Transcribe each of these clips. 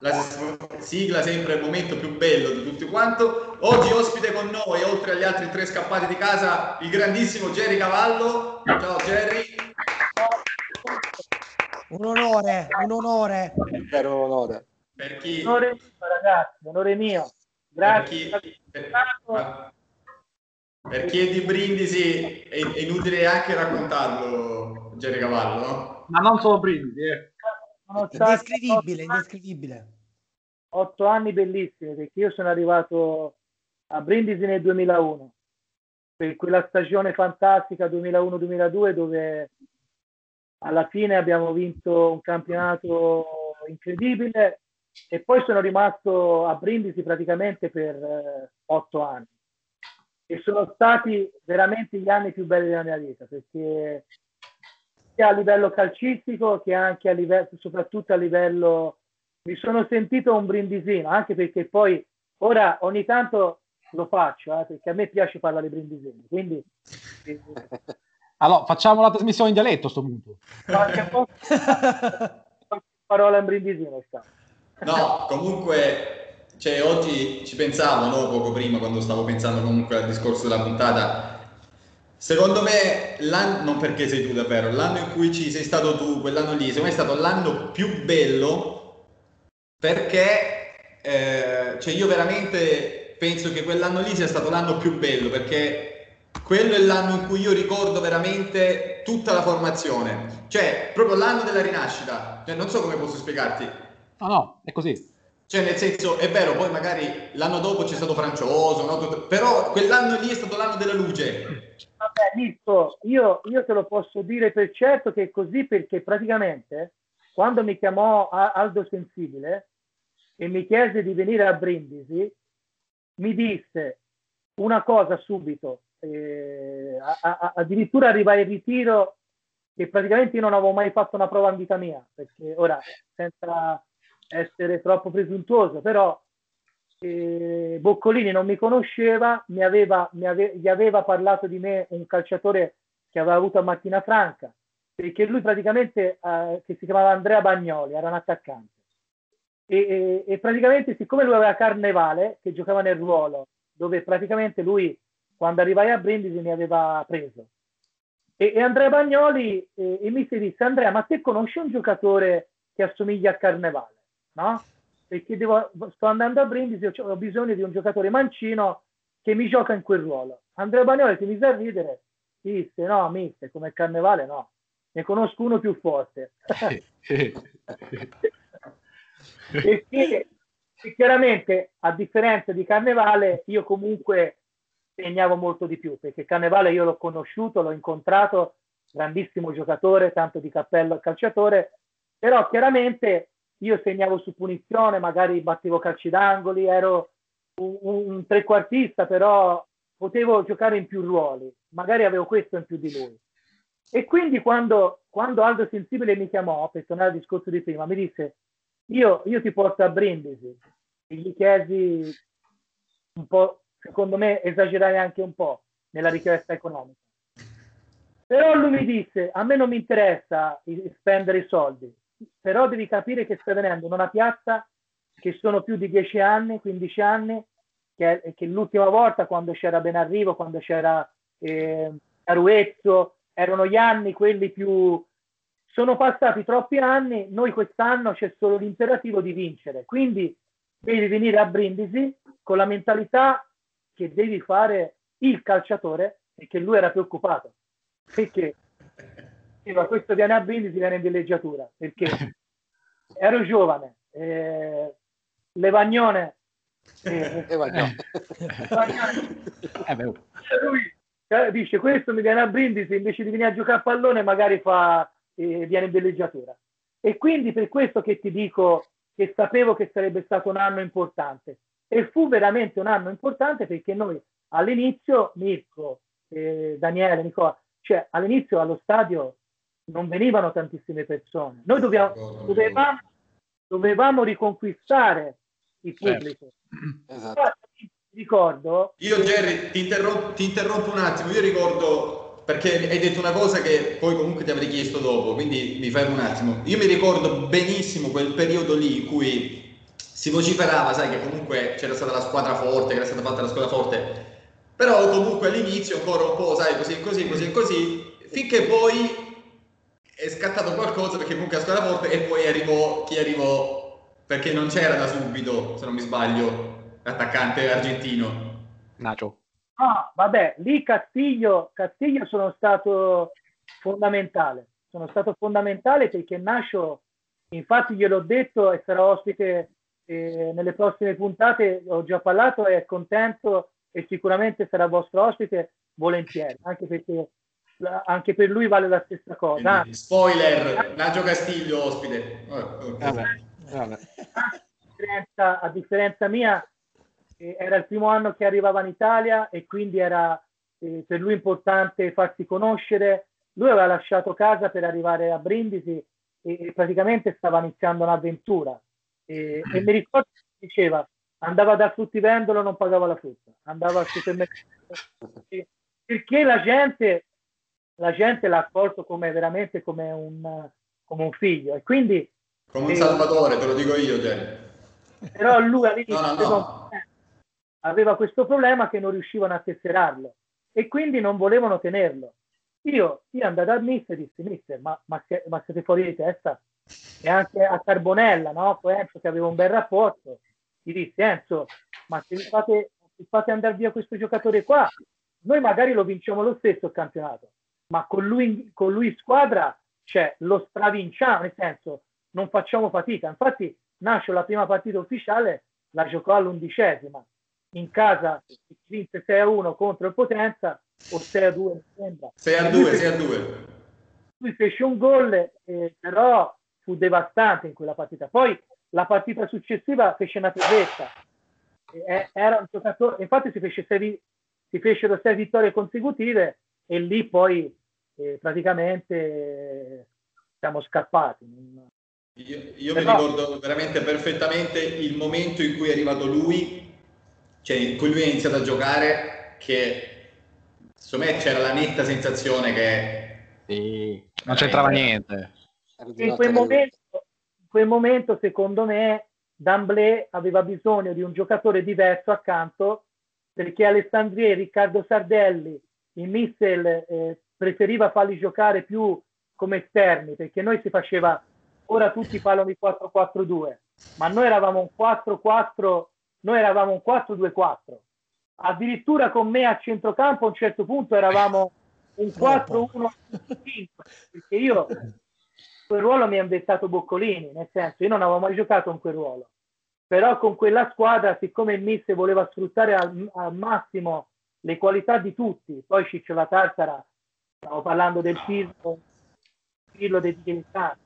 la sigla sempre il momento più bello di tutti quanto. Oggi ospite con noi, oltre agli altri tre scappati di casa, il grandissimo Jerry Cavallo. Ciao Jerry. Un onore, un onore. Per un onore. Per chi... Onore mio, ragazzi, onore mio. Grazie. Per chi, per, per chi è di Brindisi è, è inutile anche raccontarlo, Jerry Cavallo, no? Ma non solo Brindisi, eh. Indescrivibile, otto anni- indescrivibile. otto anni bellissimi perché io sono arrivato a Brindisi nel 2001 per quella stagione fantastica 2001-2002 dove alla fine abbiamo vinto un campionato incredibile e poi sono rimasto a Brindisi praticamente per eh, otto anni e sono stati veramente gli anni più belli della mia vita perché sia a livello calcistico che anche a livello, soprattutto a livello mi sono sentito un brindisino, anche perché poi ora ogni tanto lo faccio, eh, perché a me piace parlare brindisino, quindi eh, Allora, facciamo la trasmissione in dialetto a sto punto. qualche, volta- qualche parola in brindisino sta. No, comunque, cioè, oggi ci pensavo, no, poco prima, quando stavo pensando comunque al discorso della puntata. Secondo me, l'anno, non perché sei tu davvero, l'anno in cui ci sei stato tu, quell'anno lì, secondo me è stato l'anno più bello perché, eh, cioè, io veramente penso che quell'anno lì sia stato l'anno più bello perché quello è l'anno in cui io ricordo veramente tutta la formazione, cioè, proprio l'anno della rinascita. Cioè, non so come posso spiegarti. No, no, è così. Cioè, nel senso, è vero, poi magari l'anno dopo c'è stato Francioso, no? Però quell'anno lì è stato l'anno della luce. Vabbè, Mirko, io, io te lo posso dire per certo che è così perché praticamente quando mi chiamò Aldo Sensibile e mi chiese di venire a Brindisi, mi disse una cosa subito, eh, a- a- addirittura arrivai in ritiro che praticamente io non avevo mai fatto una prova in vita mia, perché ora, senza essere troppo presuntuoso, però eh, Boccolini non mi conosceva, mi aveva, mi ave- gli aveva parlato di me un calciatore che aveva avuto a Mattina Franca, perché lui praticamente, eh, che si chiamava Andrea Bagnoli, era un attaccante. E, e- e praticamente, siccome lui aveva Carnevale, che giocava nel ruolo, dove praticamente lui, quando arrivai a Brindisi, mi aveva preso. E, e Andrea Bagnoli eh, mi si disse, Andrea, ma te conosci un giocatore che assomiglia a Carnevale? No? Perché devo- sto andando a Brindisi, ho, ho bisogno di un giocatore mancino che mi gioca in quel ruolo. Andrea Bagnoli si mise a ridere, disse no, mister, come Carnevale no, ne conosco uno più forte. e, che, e chiaramente, a differenza di Carnevale, io comunque segnavo molto di più, perché Carnevale io l'ho conosciuto, l'ho incontrato, grandissimo giocatore, tanto di cappello al calciatore, però chiaramente io segnavo su punizione, magari battevo calci d'angoli, ero un, un trequartista, però potevo giocare in più ruoli, magari avevo questo in più di lui. E quindi quando, quando Aldo Sensibile mi chiamò, per tornare al discorso di prima, mi disse, io, io ti porto a Brindisi, e gli chiesi un po', secondo me esagerai anche un po' nella richiesta economica. Però lui mi disse, a me non mi interessa spendere i soldi, però devi capire che stai venendo in una piazza che sono più di 10 anni, 15 anni, che, che l'ultima volta quando c'era Benarrivo, quando c'era eh, Aruezzo, erano gli anni quelli più... Sono passati troppi anni, noi quest'anno c'è solo l'imperativo di vincere, quindi devi venire a Brindisi con la mentalità che devi fare il calciatore e che lui era preoccupato. Perché? Diceva, questo viene a Brindisi, viene in villeggiatura, perché ero giovane, eh, Levagnone, eh, E va già. Levagnone. Eh lui eh, dice questo mi viene a Brindisi invece di venire a giocare a pallone magari fa, eh, viene in villeggiatura. E quindi per questo che ti dico che sapevo che sarebbe stato un anno importante. E fu veramente un anno importante perché noi all'inizio Mirko, eh, Daniele, Nicola cioè all'inizio allo stadio non venivano tantissime persone noi dobbiamo, dovevamo, dovevamo riconquistare il Certo. pubblico Esatto. Infatti, ricordo Io, che- Jerry, ti interrompo, ti interrompo un attimo. Io ricordo perché hai detto una cosa che poi comunque ti avrei chiesto dopo, quindi mi fermo un attimo. Io mi ricordo benissimo quel periodo lì in cui si vociferava, sai, che comunque c'era stata la squadra forte, che era stata fatta la squadra forte, però comunque all'inizio ancora un po', sai, così, così, così, così, finché poi è scattato qualcosa perché comunque la squadra forte e poi arrivò chi arrivò, perché non c'era da subito, se non mi sbaglio, l'attaccante argentino. Nacho. Ah, vabbè, lì Castiglio, Castiglio sono stato fondamentale. Sono stato fondamentale perché Nascio, infatti gliel'ho detto e sarà ospite eh, nelle prossime puntate, ho già parlato, è contento e sicuramente sarà vostro ospite volentieri, anche perché anche per lui vale la stessa cosa. Quindi, spoiler, Naggio Castiglio ospite. Vabbè, vabbè. a differenza, a differenza mia, eh, era il primo anno che arrivava in Italia e quindi era eh, per lui importante farsi conoscere. Lui aveva lasciato casa per arrivare a Brindisi e, e praticamente stava iniziando un'avventura. E, e mi ricordo che diceva, andava dal fruttivendolo, non pagava la frutta, andava al supermercato. Perché la gente, la gente l'ha accolto come veramente come un, come un figlio e quindi Come un Eh, salvatore, te lo dico io, Jerry. però lui all'inizio No, no, no. aveva questo problema che non riuscivano a tesserarlo e quindi non volevano tenerlo. Io, io andavo al mister e dissi, mister, ma, ma, ma siete fuori di testa? E anche a Carbonella, no? Poi Enzo che aveva un bel rapporto, gli disse, Enzo, ma se vi fate, se fate andare via questo giocatore qua, noi magari lo vinciamo lo stesso il campionato, ma con lui, con lui in squadra, cioè, lo stravinciamo, nel senso, non facciamo fatica. Infatti, Nascio la prima partita ufficiale la giocò all'undicesima in casa vinse 6 a 1 contro il Potenza o 6 a 2 mi sembra 6 a E lui 2, fece- 6 a 2. lui fece un gol eh, però fu devastante in quella partita poi la partita successiva fece una tripletta Eh, era un giocatore infatti si, fece sei si fecero 6 vittorie consecutive e lì poi eh, praticamente eh, siamo scappati Io, io mi Però- ricordo veramente perfettamente il momento in cui è arrivato lui, cioè in cui lui ha iniziato a giocare, che secondo me c'era la netta sensazione che Sì, non c'entrava niente. Era di in quel, momento, in quel momento, secondo me, D'Amblè aveva bisogno di un giocatore diverso accanto perché Alessandrieri, Riccardo Sardelli, il Missel eh, preferiva farli giocare più come esterni perché noi si faceva, ora tutti parlano di 4-4-2, ma noi eravamo un 4-4, noi eravamo un 4-2-4. Addirittura con me a centrocampo a un certo punto eravamo un 4-1-5 perché io quel ruolo mi ha inventato Boccolini, nel senso io non avevo mai giocato in quel ruolo, però con quella squadra, siccome il Mister voleva sfruttare al, al massimo le qualità di tutti, poi Ciccio La Tartara, stavo parlando del Pirlo, Pirlo dei dilettanti,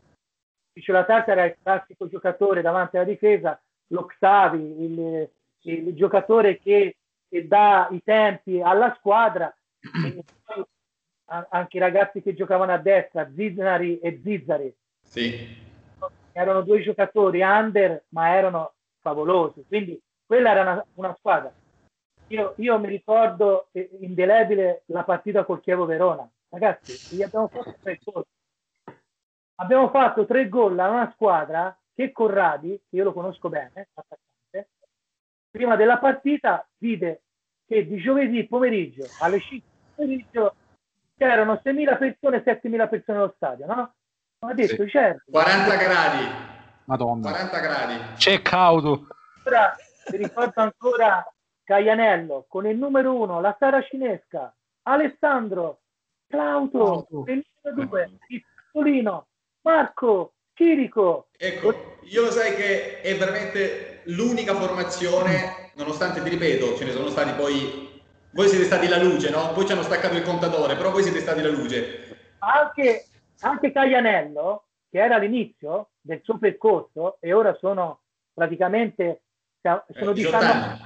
Ciccio La Tartara è il classico giocatore davanti alla difesa, lo Xavi, il, il giocatore che, che dà i tempi alla squadra, anche i ragazzi che giocavano a destra, Ziznari e Zizzari, sì, erano due giocatori under, ma erano favolosi. Quindi quella era una, una squadra. Io, io mi ricordo eh, indelebile la partita col Chievo Verona. Ragazzi, gli abbiamo fatto tre gol. Abbiamo fatto tre gol a una squadra che Corradi, che io lo conosco bene, attaccante, prima della partita vide che di giovedì pomeriggio alle 5 pomeriggio c'erano 6.000 persone, 7.000 persone allo stadio, no? Ha detto, Sì. certo, 40 gradi, Madonna. 40 gradi. Check out. Ora mi ricordo ancora Caianello con il numero uno, la Sara Cinesca, Alessandro, Claudio, due, il Piccolino, Marco, Chirico. Ecco, io lo sai che è veramente l'unica formazione, nonostante ti ripeto, ce ne sono stati poi. Voi siete stati la luce, no? Poi ci hanno staccato il contatore, però voi siete stati la luce. Anche, anche Caianello, che era all'inizio del suo percorso e ora sono praticamente sono Eh, 18 19 anni.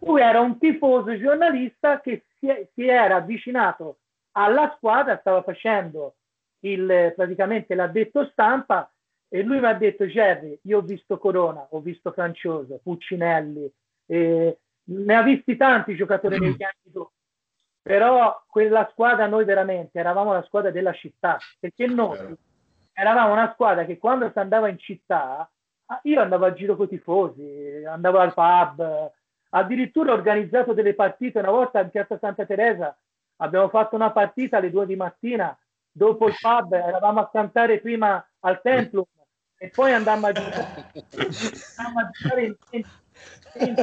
lui era un tifoso giornalista che si, si era avvicinato alla squadra, stava facendo il, praticamente l'addetto stampa e lui mi ha detto Jerry, io ho visto Corona, ho visto Francioso, Puccinelli, eh, ne ha visti tanti giocatori negli anni dopo, però quella squadra noi veramente eravamo la squadra della città, perché noi eravamo una squadra che quando si andava in città Ah, Io andavo a giro con i tifosi, andavo al pub, addirittura ho organizzato delle partite. Una volta in piazza Santa Teresa abbiamo fatto una partita alle due di mattina, dopo il pub eravamo a cantare prima al Templum e poi andammo a giocare, a in, in- in-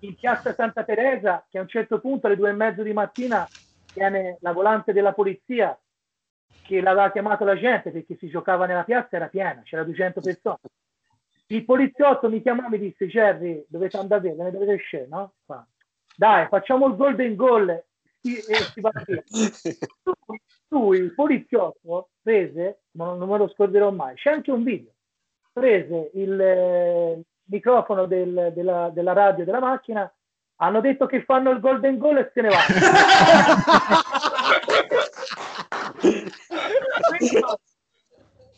in piazza Santa Teresa, che a un certo punto alle due e mezzo di mattina viene la volante della polizia che l'aveva chiamato la gente perché si giocava nella piazza, era piena, c'era 200 persone. Il poliziotto mi chiamò e mi disse, Jerry, dovete andare via, ve ne dovete uscire, no? Dai, facciamo il golden goal e e si via. Lui, il poliziotto, prese, non, non me lo scorderò mai, c'è anche un video, prese il eh, microfono del- della, della radio della macchina, hanno detto che fanno il golden goal e se ne vanno.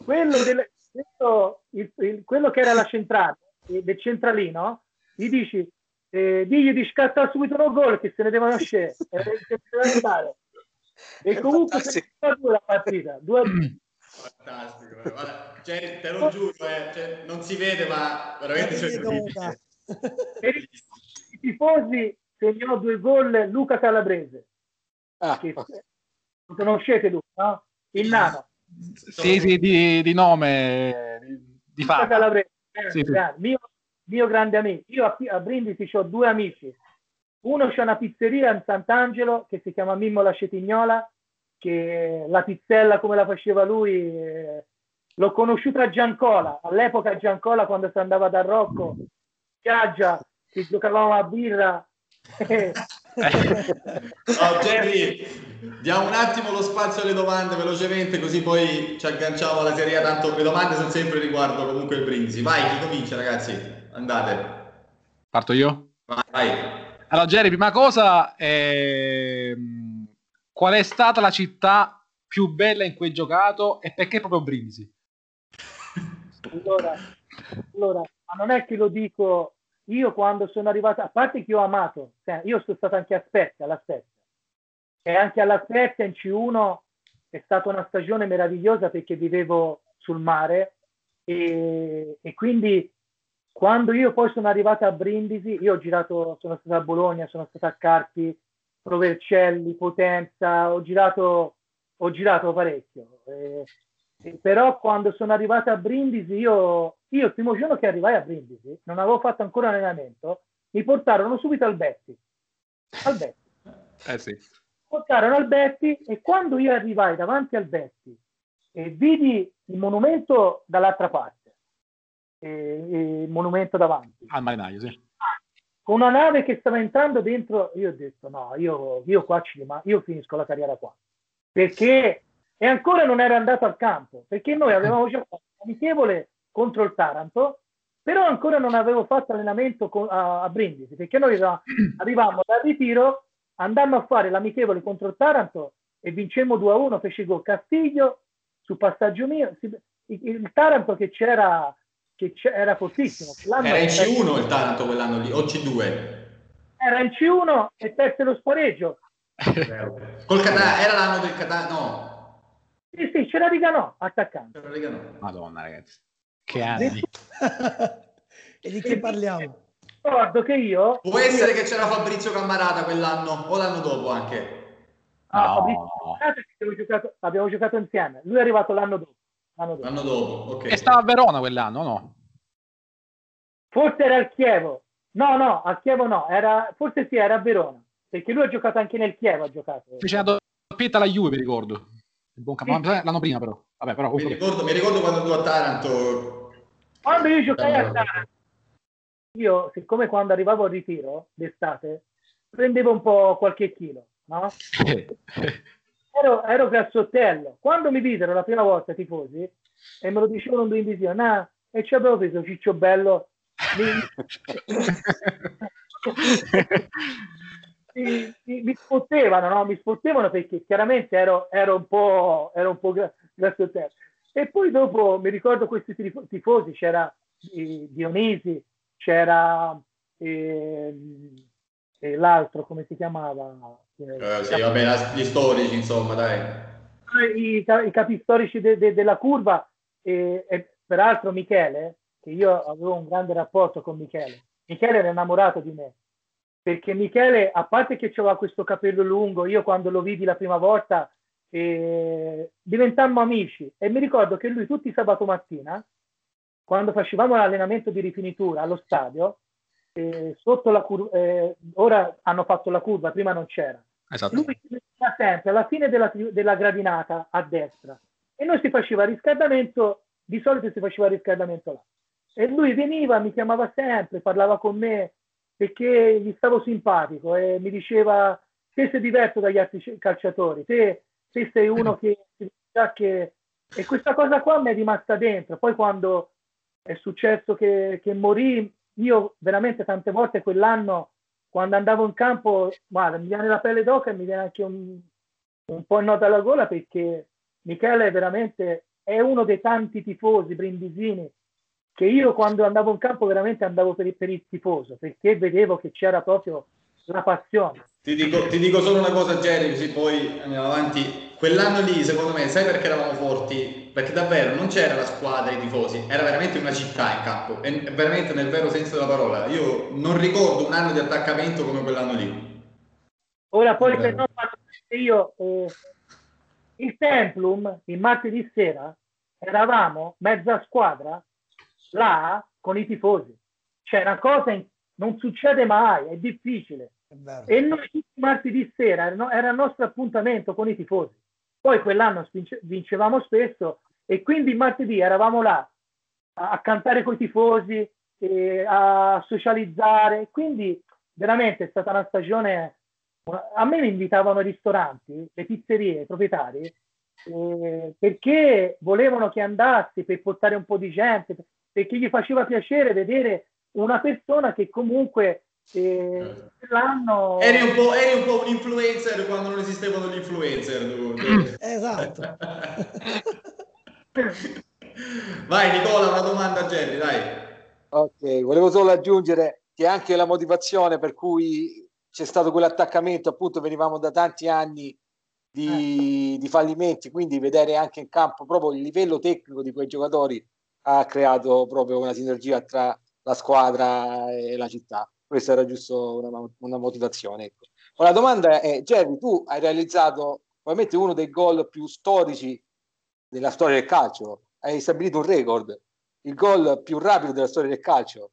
quello, del- quello- il- il- quello che era la centrale del centralino gli dici eh, digli di scattare subito un gol che se ne devono uscire. Eh, e comunque si fa due la partita due. Fantastico, guarda, cioè, te lo giuro, eh, cioè, non si vede, ma veramente per i i tifosi segnò due gol Luca Calabrese. Ah, che lo conoscete Luca no? il nano. Sì, sì, di, di nome, di, di Luca fatto. Sì, sì. mio, mio grande amico io a, a Brindisi ho due amici uno c'è una pizzeria in Sant'Angelo che si chiama Mimmo la Cetignola che la pizzella come la faceva lui eh, l'ho conosciuta a Giancola all'epoca Giancola quando si andava da Rocco spiaggia che giocavamo a birra Oh, Jerry, diamo un attimo lo spazio alle domande velocemente, così poi ci agganciamo alla serie. Tanto le domande sono sempre riguardo comunque il Brindisi. Vai, chi comincia, ragazzi? Andate. Parto io? Vai, vai. Allora, Jerry, prima cosa, ehm, qual è stata la città più bella in cui hai giocato e perché proprio Brindisi? allora, allora, ma non è che lo dico io quando sono arrivato, a parte che ho amato, cioè, io sono stato anche a Spezia, alla Spezia, e anche alla Spezia in C1 è stata una stagione meravigliosa perché vivevo sul mare e, e quindi quando io poi sono arrivato a Brindisi, io ho girato, sono stato a Bologna, sono stato a Carpi, Provercelli, Potenza, ho girato, ho girato parecchio. Eh, eh, però quando sono arrivato a Brindisi, io, io il primo giorno che arrivai a Brindisi, non avevo fatto ancora allenamento, mi portarono subito al Betti. Al Betti. Eh sì. Portarono al Betti e quando io arrivai davanti al Betti e vidi il monumento dall'altra parte, e- e il monumento davanti, Al marinaio, sì. con una nave che stava entrando dentro, io ho detto no, io, io qua ci rimango, io finisco la carriera qua. Perché, e ancora non ero andato al campo, perché noi avevamo giocato amichevole contro il Taranto, però ancora non avevo fatto allenamento con- a, a Brindisi, perché noi arriva- arrivavamo dal ritiro, andammo a fare l'amichevole contro il Taranto e vincemmo 2-1, fece gol Castiglio su passaggio mio, il Taranto che c'era, che era fortissimo. L'anno Era in C1 il Taranto quell'anno lì, o C2? era in C1 e perse lo spareggio. Col Catania, era l'anno del Catania, no. Sì, sì, c'era Riganò attaccante. C'era Lega no. Madonna, ragazzi. Che anni. e di che parliamo? Ricordo che io... Può essere che c'era Fabrizio Cammarata quell'anno, o l'anno dopo anche. Ah, No. Fabrizio Cammarata abbiamo giocato, abbiamo giocato insieme. Lui è arrivato l'anno dopo. L'anno dopo. L'anno dopo, ok. E stava a Verona quell'anno, no? Forse era al Chievo. No, no, al Chievo no. Era, forse sì, era a Verona. Perché lui ha giocato anche nel Chievo. Ha giocato. Fece una doppietta alla Juve, mi ricordo. Il buon Campo- L'anno prima, però. Vabbè, però Mi ricordo, mi ricordo quando tu a Taranto... Quando io giocai a. Taranto, io, siccome quando arrivavo al ritiro d'estate, prendevo un po' qualche chilo, no? ero, ero grassottello. Quando mi videro la prima volta i tifosi e me lo dicevano in visione, ah, e ci avevo preso Ciccio Bello, mi, mi, mi- mi sfottevano, no? Mi sfottevano perché chiaramente ero, ero un po', ero un po' gra- grassottello. E poi dopo mi ricordo questi tifo- tifosi, c'era eh, Dionisi, c'era eh, l'altro, come si chiamava? Eh, sì, vabbè, la- gli storici, insomma, dai. i, ca- i capi storici de- de- della curva e, e peraltro Michele che io avevo un grande rapporto con Michele. Michele era innamorato di me, perché Michele, a parte che aveva questo capello lungo, io quando lo vidi la prima volta eh, diventammo amici e mi ricordo che lui tutti sabato mattina, quando facevamo l'allenamento di rifinitura allo stadio, eh, sotto la curva, eh, ora hanno fatto la curva, prima non c'era. Esatto. Lui si metteva sempre alla fine della, della gradinata a destra e noi si faceva riscaldamento, di solito si faceva riscaldamento là. E lui veniva, mi chiamava sempre, parlava con me perché gli stavo simpatico e mi diceva te sei diverso dagli altri calciatori, te, te sei uno che, che... E questa cosa qua mi è rimasta dentro. Poi quando è successo che, che morì, io veramente tante volte quell'anno, quando andavo in campo, guarda, mi viene la pelle d'oca e mi viene anche un, un po' in nota alla gola perché Michele è veramente è uno dei tanti tifosi brindisini che io quando andavo in campo veramente andavo per, per il tifoso perché vedevo che c'era proprio la passione. Ti dico, ti dico solo una cosa, Jerry, così poi andiamo avanti. Quell'anno lì, secondo me, sai perché eravamo forti? Perché davvero non c'era la squadra e i tifosi, era veramente una città in campo, e veramente nel vero senso della parola. Io non ricordo un anno di attaccamento come quell'anno lì. Ora poi se no io eh, il Templum il martedì sera eravamo mezza squadra là con i tifosi. Cioè, una cosa in... non succede mai, è difficile. È e noi tutti martedì sera era, era il nostro appuntamento con i tifosi. Poi quell'anno vincevamo spesso e quindi martedì eravamo là a, cantare con i tifosi, a socializzare. Quindi veramente è stata una stagione. A me mi invitavano ai ristoranti, le pizzerie, i proprietari, eh, perché volevano che andassi per portare un po' di gente, perché gli faceva piacere vedere una persona che comunque eh, l'anno... Eri un, po', eri un po' un influencer quando non esistevano gli influencer. esatto. Vai Nicola, una domanda a Jerry, dai. Ok, volevo solo aggiungere che anche la motivazione per cui c'è stato quell'attaccamento, appunto venivamo da tanti anni di, di fallimenti, quindi vedere anche in campo proprio il livello tecnico di quei giocatori ha creato proprio una sinergia tra la squadra e la città. Questa era giusto una, una motivazione. Ecco. Ma la domanda è, Jerry, tu hai realizzato probabilmente uno dei gol più storici della storia del calcio, hai stabilito un record, il gol più rapido della storia del calcio.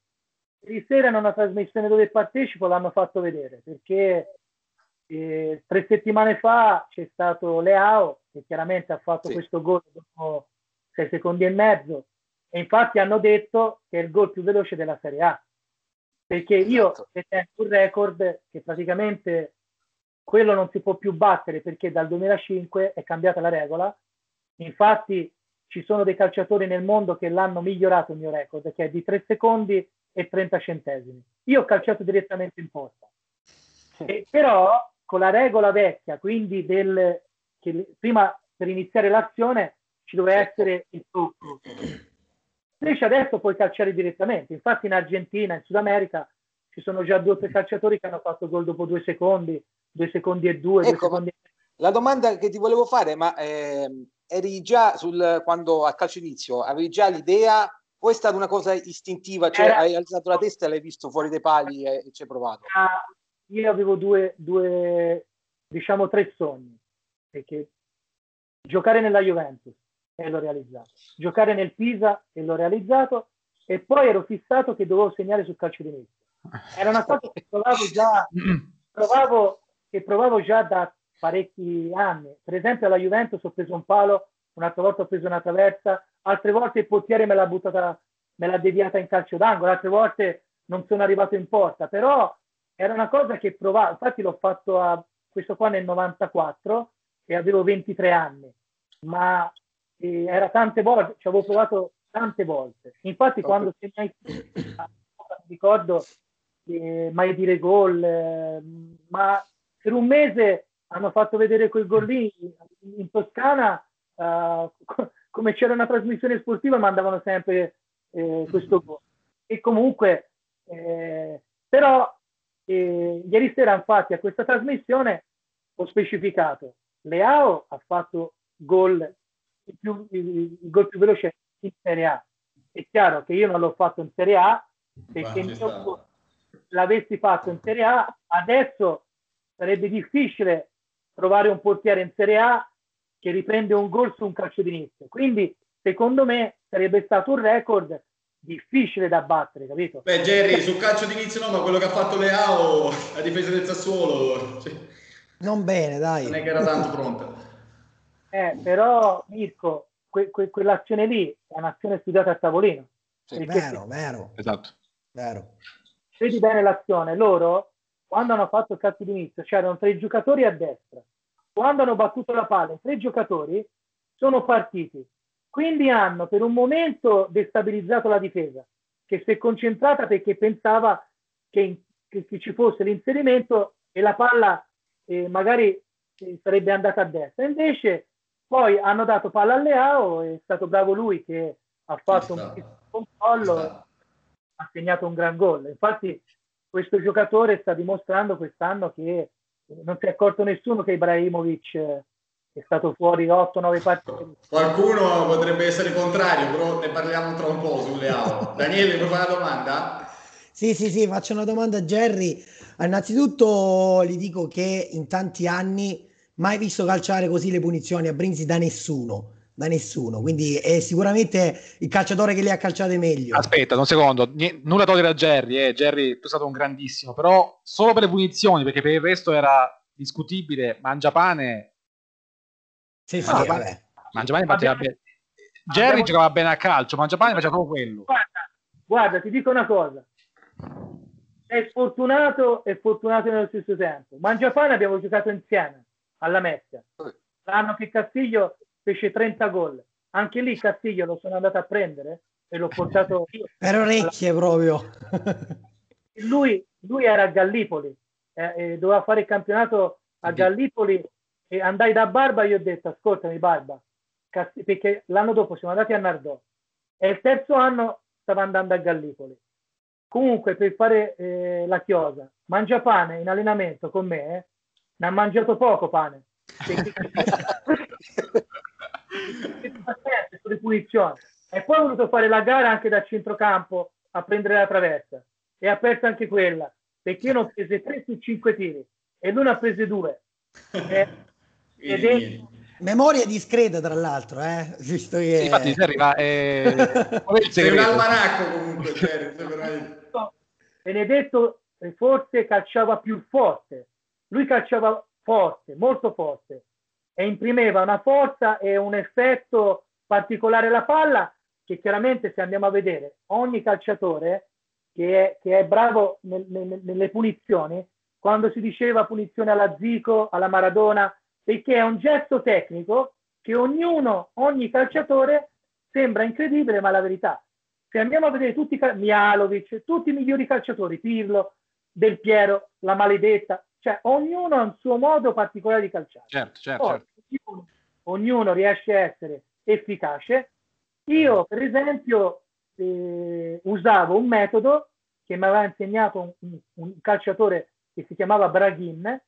Ieri sera in una trasmissione dove partecipo l'hanno fatto vedere perché eh, tre settimane fa c'è stato Leao che chiaramente ha fatto sì. questo gol dopo sei secondi e mezzo e infatti hanno detto che è il gol più veloce della Serie A. Perché io esatto. detengo un record che praticamente quello non si può più battere perché dal 2005 è cambiata la regola. Infatti ci sono dei calciatori nel mondo che l'hanno migliorato il mio record, che è di 3 secondi e 30 centesimi. Io ho calciato direttamente in porta. E, però con la regola vecchia, quindi del, che prima per iniziare l'azione ci doveva essere il tocco Invece adesso puoi calciare direttamente. Infatti in Argentina, in Sud America, ci sono già due o tre calciatori che hanno fatto gol dopo due secondi, due secondi e due. Ecco, due secondi La domanda che ti volevo fare, ma eh, eri già sul, quando a calcio inizio, avevi già l'idea o è stata una cosa istintiva? Cioè Era... hai alzato la testa e l'hai visto fuori dai pali e, e ci hai provato? Ah, io avevo due, due, diciamo tre sogni. Perché giocare nella Juventus, e l'ho realizzato. Giocare nel Pisa e l'ho realizzato e poi ero fissato che dovevo segnare sul calcio di inizio. Era una cosa che provavo già, provavo, che provavo già da parecchi anni. Per esempio alla Juventus ho preso un palo, un'altra volta ho preso una traversa, altre volte il portiere me l'ha buttata, me l'ha deviata in calcio d'angolo, altre volte non sono arrivato in porta, però era una cosa che provavo, infatti l'ho fatto a questo qua nel 94 e avevo 23 anni, ma e era tante volte, ci avevo provato tante volte. Infatti, quando segnai, ricordo eh, mai dire gol, eh, ma per un mese hanno fatto vedere quel gol lì in Toscana. Uh, come c'era una trasmissione sportiva, mandavano sempre eh, questo gol. E comunque, eh, però, eh, ieri sera, infatti, a questa trasmissione ho specificato: Leao ha fatto gol più, il, il gol più veloce in Serie A. è chiaro che io non l'ho fatto in Serie A, perché il sta. mio gol l'avessi fatto in Serie A, adesso sarebbe difficile trovare un portiere in Serie A che riprende un gol su un calcio d'inizio. Quindi, secondo me, sarebbe stato un record difficile da battere, capito? Beh, Jerry, sul calcio d'inizio no, ma quello che ha fatto Leao a difesa del Sassuolo, cioè, Non bene, dai. non è che era tanto pronta. Eh, però, Mirko, que- que- quell'azione lì è un'azione studiata a tavolino. Sì. Vero, vero, Esatto. vero. vedi bene l'azione, loro, quando hanno fatto il calcio d'inizio, c'erano tre giocatori a destra. Quando hanno battuto la palla, tre giocatori sono partiti. Quindi hanno per un momento destabilizzato la difesa, che si è concentrata perché pensava che, che- che ci fosse l'inserimento e la palla eh, magari eh, sarebbe andata a destra. Invece poi hanno dato palla al Leao, è stato bravo lui che ha fatto sta. un controllo, ha segnato un gran gol. Infatti questo giocatore sta dimostrando quest'anno che non si è accorto nessuno che Ibrahimovic eh, è stato fuori 8-9 partite. Qualcuno potrebbe essere contrario, però ne parliamo tra un po' su Leao. Daniele, vuoi fare una domanda? Sì, sì, sì, faccio una domanda a Jerry. Innanzitutto gli dico che in tanti anni mai visto calciare così le punizioni a Brinzi da nessuno, da nessuno. Quindi è sicuramente il calciatore che le ha calciate meglio. Aspetta, un secondo, nie- nulla togliere a Jerry, eh. Jerry tu sei stato un grandissimo, però solo per le punizioni, perché per il resto era discutibile, Mangiapane, Sì, sì, Ah, vabbè. Mangiapane faceva bene. Jerry abbiamo- giocava bene a calcio, Mangiapane faceva proprio quello. Guarda, guarda, ti dico una cosa. È sfortunato e fortunato nello stesso tempo. Mangiapane abbiamo giocato insieme alla Mezia. L'anno che Castiglio fece 30 gol. Anche lì Castiglio lo sono andato a prendere e l'ho portato io. Per orecchie proprio. Lui, lui era a Gallipoli, eh, e doveva fare il campionato a Gallipoli e andai da Barba e gli ho detto ascoltami Barba, Casti- perché l'anno dopo siamo andati a Nardò e il terzo anno stava andando a Gallipoli. Comunque per fare eh, la chiosa, mangia pane in allenamento con me, eh, ne ha mangiato poco pane. Sulle punizioni. E poi ha voluto fare la gara anche da centrocampo a prendere la traversa e ha perso anche quella perché io ne ho prese 3 su 5 tiri e lui ne ha prese 2. Eh, Ed è-. Memoria discreta, tra l'altro, eh? Visto che... Sì, infatti Jerry va... Eh... Sei un almanacco comunque, veramente- Benedetto forse calciava più forte, lui calciava forte, molto forte e imprimeva una forza e un effetto particolare alla palla che chiaramente se andiamo a vedere ogni calciatore che è, che è bravo nel- nel- nelle punizioni, quando si diceva punizione alla Zico, alla Maradona, perché è un gesto tecnico che ognuno, ogni calciatore sembra incredibile, ma la verità. Se andiamo a vedere tutti i Mialovic, tutti i migliori calciatori, Pirlo, Del Piero, la maledetta, cioè ognuno ha un suo modo particolare di calciare. Certo, certo, Poi, certo. ognuno, ognuno riesce a essere efficace. Io, per esempio, eh, usavo un metodo che mi aveva insegnato un, un- un calciatore che si chiamava Braghin,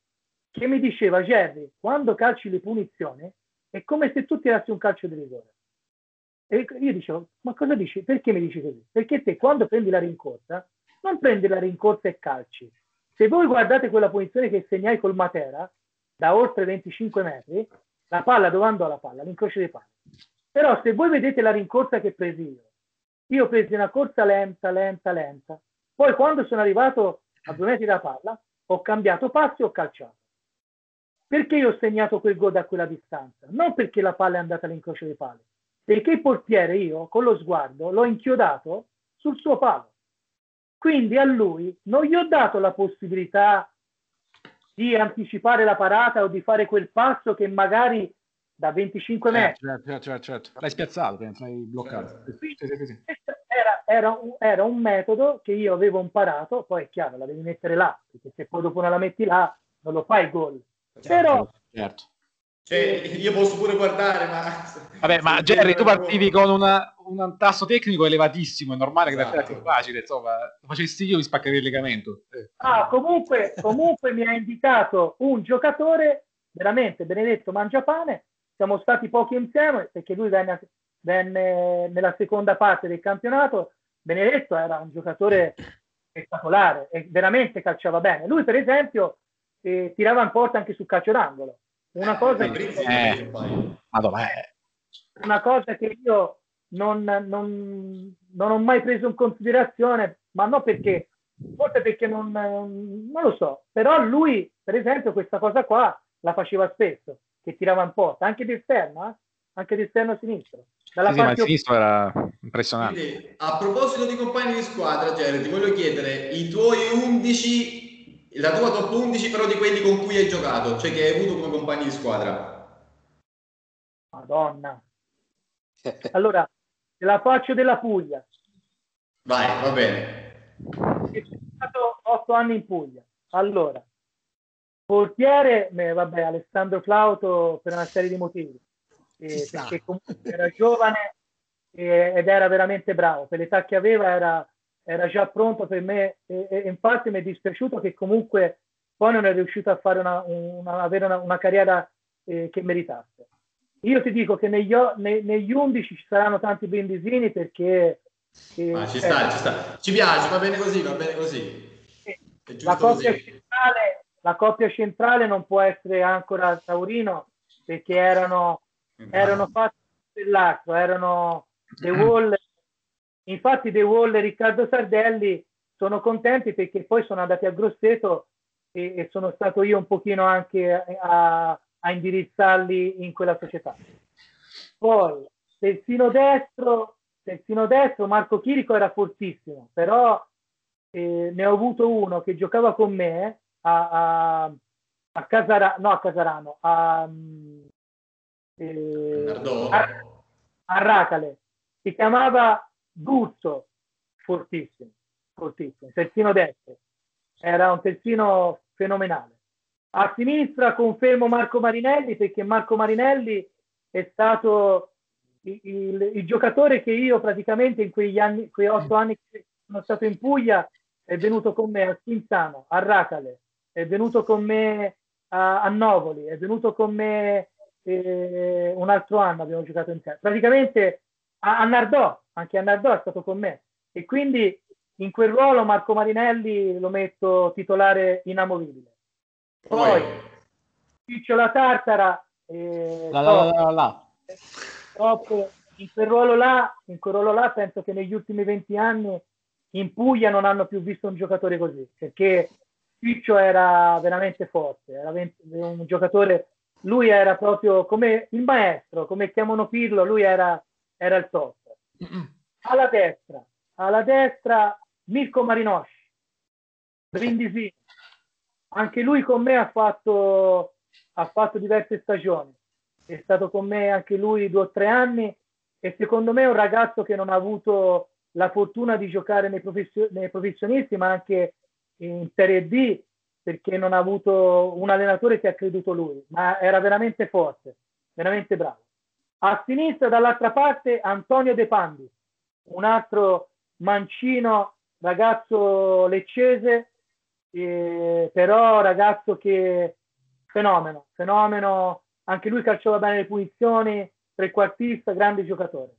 che mi diceva, Jerry, quando calci le punizioni è come se tu tirassi un calcio di rigore. E io dicevo, ma cosa dici? Perché mi dici così? Perché te quando prendi la rincorsa, non prendi la rincorsa e calci. Se voi guardate quella punizione che segnai col Matera, da oltre 25 metri, la palla dove andò la palla? L'incrocio dei pali. Però se voi vedete la rincorsa che presi io, io presi una corsa lenta, lenta, lenta. Poi quando sono arrivato a due metri da palla, ho cambiato passo e ho calciato. Perché io ho segnato quel gol da quella distanza? Non perché la palla è andata all'incrocio dei pali, perché il portiere io, con lo sguardo, l'ho inchiodato sul suo palo. Quindi a lui non gli ho dato la possibilità di anticipare la parata o di fare quel passo che magari da 25 metri Certo, certo, certo, certo. L'hai spiazzato, penso, l'hai bloccato. Era, era un, era un metodo che io avevo imparato, poi è chiaro, la devi mettere là, perché se poi dopo non la metti là, non lo fai gol. Però Certo. Cioè, io posso pure guardare, ma... Vabbè, ma Jerry, tu partivi con una- un tasso tecnico elevatissimo, è normale che per te Esatto. più facile, insomma, lo facessi io mi spaccherei il legamento. Eh. ah, comunque, comunque mi ha indicato un giocatore, veramente Benedetto Mangiapane, siamo stati pochi insieme perché lui venne venne nella seconda parte del campionato, Benedetto era un giocatore spettacolare e veramente calciava bene. Lui, per esempio, eh, tirava in porta anche sul calcio d'angolo. Una cosa, che, Eh, Madonna, eh. una cosa che io non, non- non ho mai preso in considerazione, ma non perché, forse perché non, non lo so, però lui, per esempio, questa cosa qua la faceva spesso, che tirava in porta, anche di esterno, eh? anche di esterno sinistro. Dalla Sì, sì, ma il sinistro era impressionante. Quindi, a proposito di compagni di squadra, Jerry, ti voglio chiedere i tuoi 11, la tua top 11 però di quelli con cui hai giocato, cioè che hai avuto come compagni di squadra. Madonna. Allora, te la faccio della Puglia. Vai, va bene. Sono stato otto anni in Puglia. Allora, portiere, beh, vabbè, Alessandro Flauto per una serie di motivi. Eh, perché comunque era giovane eh, ed era veramente bravo. Per l'età che aveva era, era già pronto per me e, e infatti mi è dispiaciuto che comunque poi non è riuscito a fare una, una- avere una, una carriera eh, che meritasse. Io ti dico che negli, ne- negli 11 ci saranno tanti brindisini perché... eh, Ma ci cioè, sta, ci sta. Ci piace, va bene così, va bene così. La coppia, centrale, la coppia centrale non può essere ancora Taurino perché erano, erano fatti dell'altro, erano The Wall. Infatti The Wall e Riccardo Sardelli sono contenti perché poi sono andati a Grosseto e, e sono stato io un pochino anche a, a indirizzarli in quella società. Poi terzino destro, terzino destro Marco Chirico era fortissimo, però eh, ne ho avuto uno che giocava con me a, a, a Casara- no, a Casarano, a, eh, a, a Racale, si chiamava Guzzo, fortissimo, fortissimo, terzino destro, era un terzino fenomenale. A sinistra confermo Marco Marinelli perché Marco Marinelli è stato il, il- il giocatore che io praticamente in quegli anni, quei otto anni che sono stato in Puglia, è venuto con me a Stinzano, a Racale, è venuto con me a, a Novoli, è venuto con me eh, un altro anno, abbiamo giocato insieme. Praticamente a, a Nardò, anche a Nardò è stato con me. E quindi in quel ruolo Marco Marinelli lo metto titolare inamovibile. Poi Ciccio la Tartara, eh, La, la, la, la. Purtroppo in quel ruolo là, in quel ruolo là penso che negli ultimi 20 anni in Puglia non hanno più visto un giocatore così, perché Ciccio era veramente forte, era un giocatore, lui era proprio come il maestro, come chiamano Pirlo, lui era, era il top. Alla destra, alla destra Mirko Marinosci, Brindisi, anche lui con me ha fatto, ha fatto diverse stagioni è stato con me anche lui due o tre anni e secondo me è un ragazzo che non ha avuto la fortuna di giocare nei, professio- nei professionisti ma anche in Serie D perché non ha avuto un allenatore che ha creduto lui, ma era veramente forte, veramente bravo. A sinistra dall'altra parte Antonio De Pandi, un altro mancino ragazzo leccese, eh, però ragazzo che fenomeno, fenomeno anche lui calciava bene le punizioni, trequartista, grande giocatore.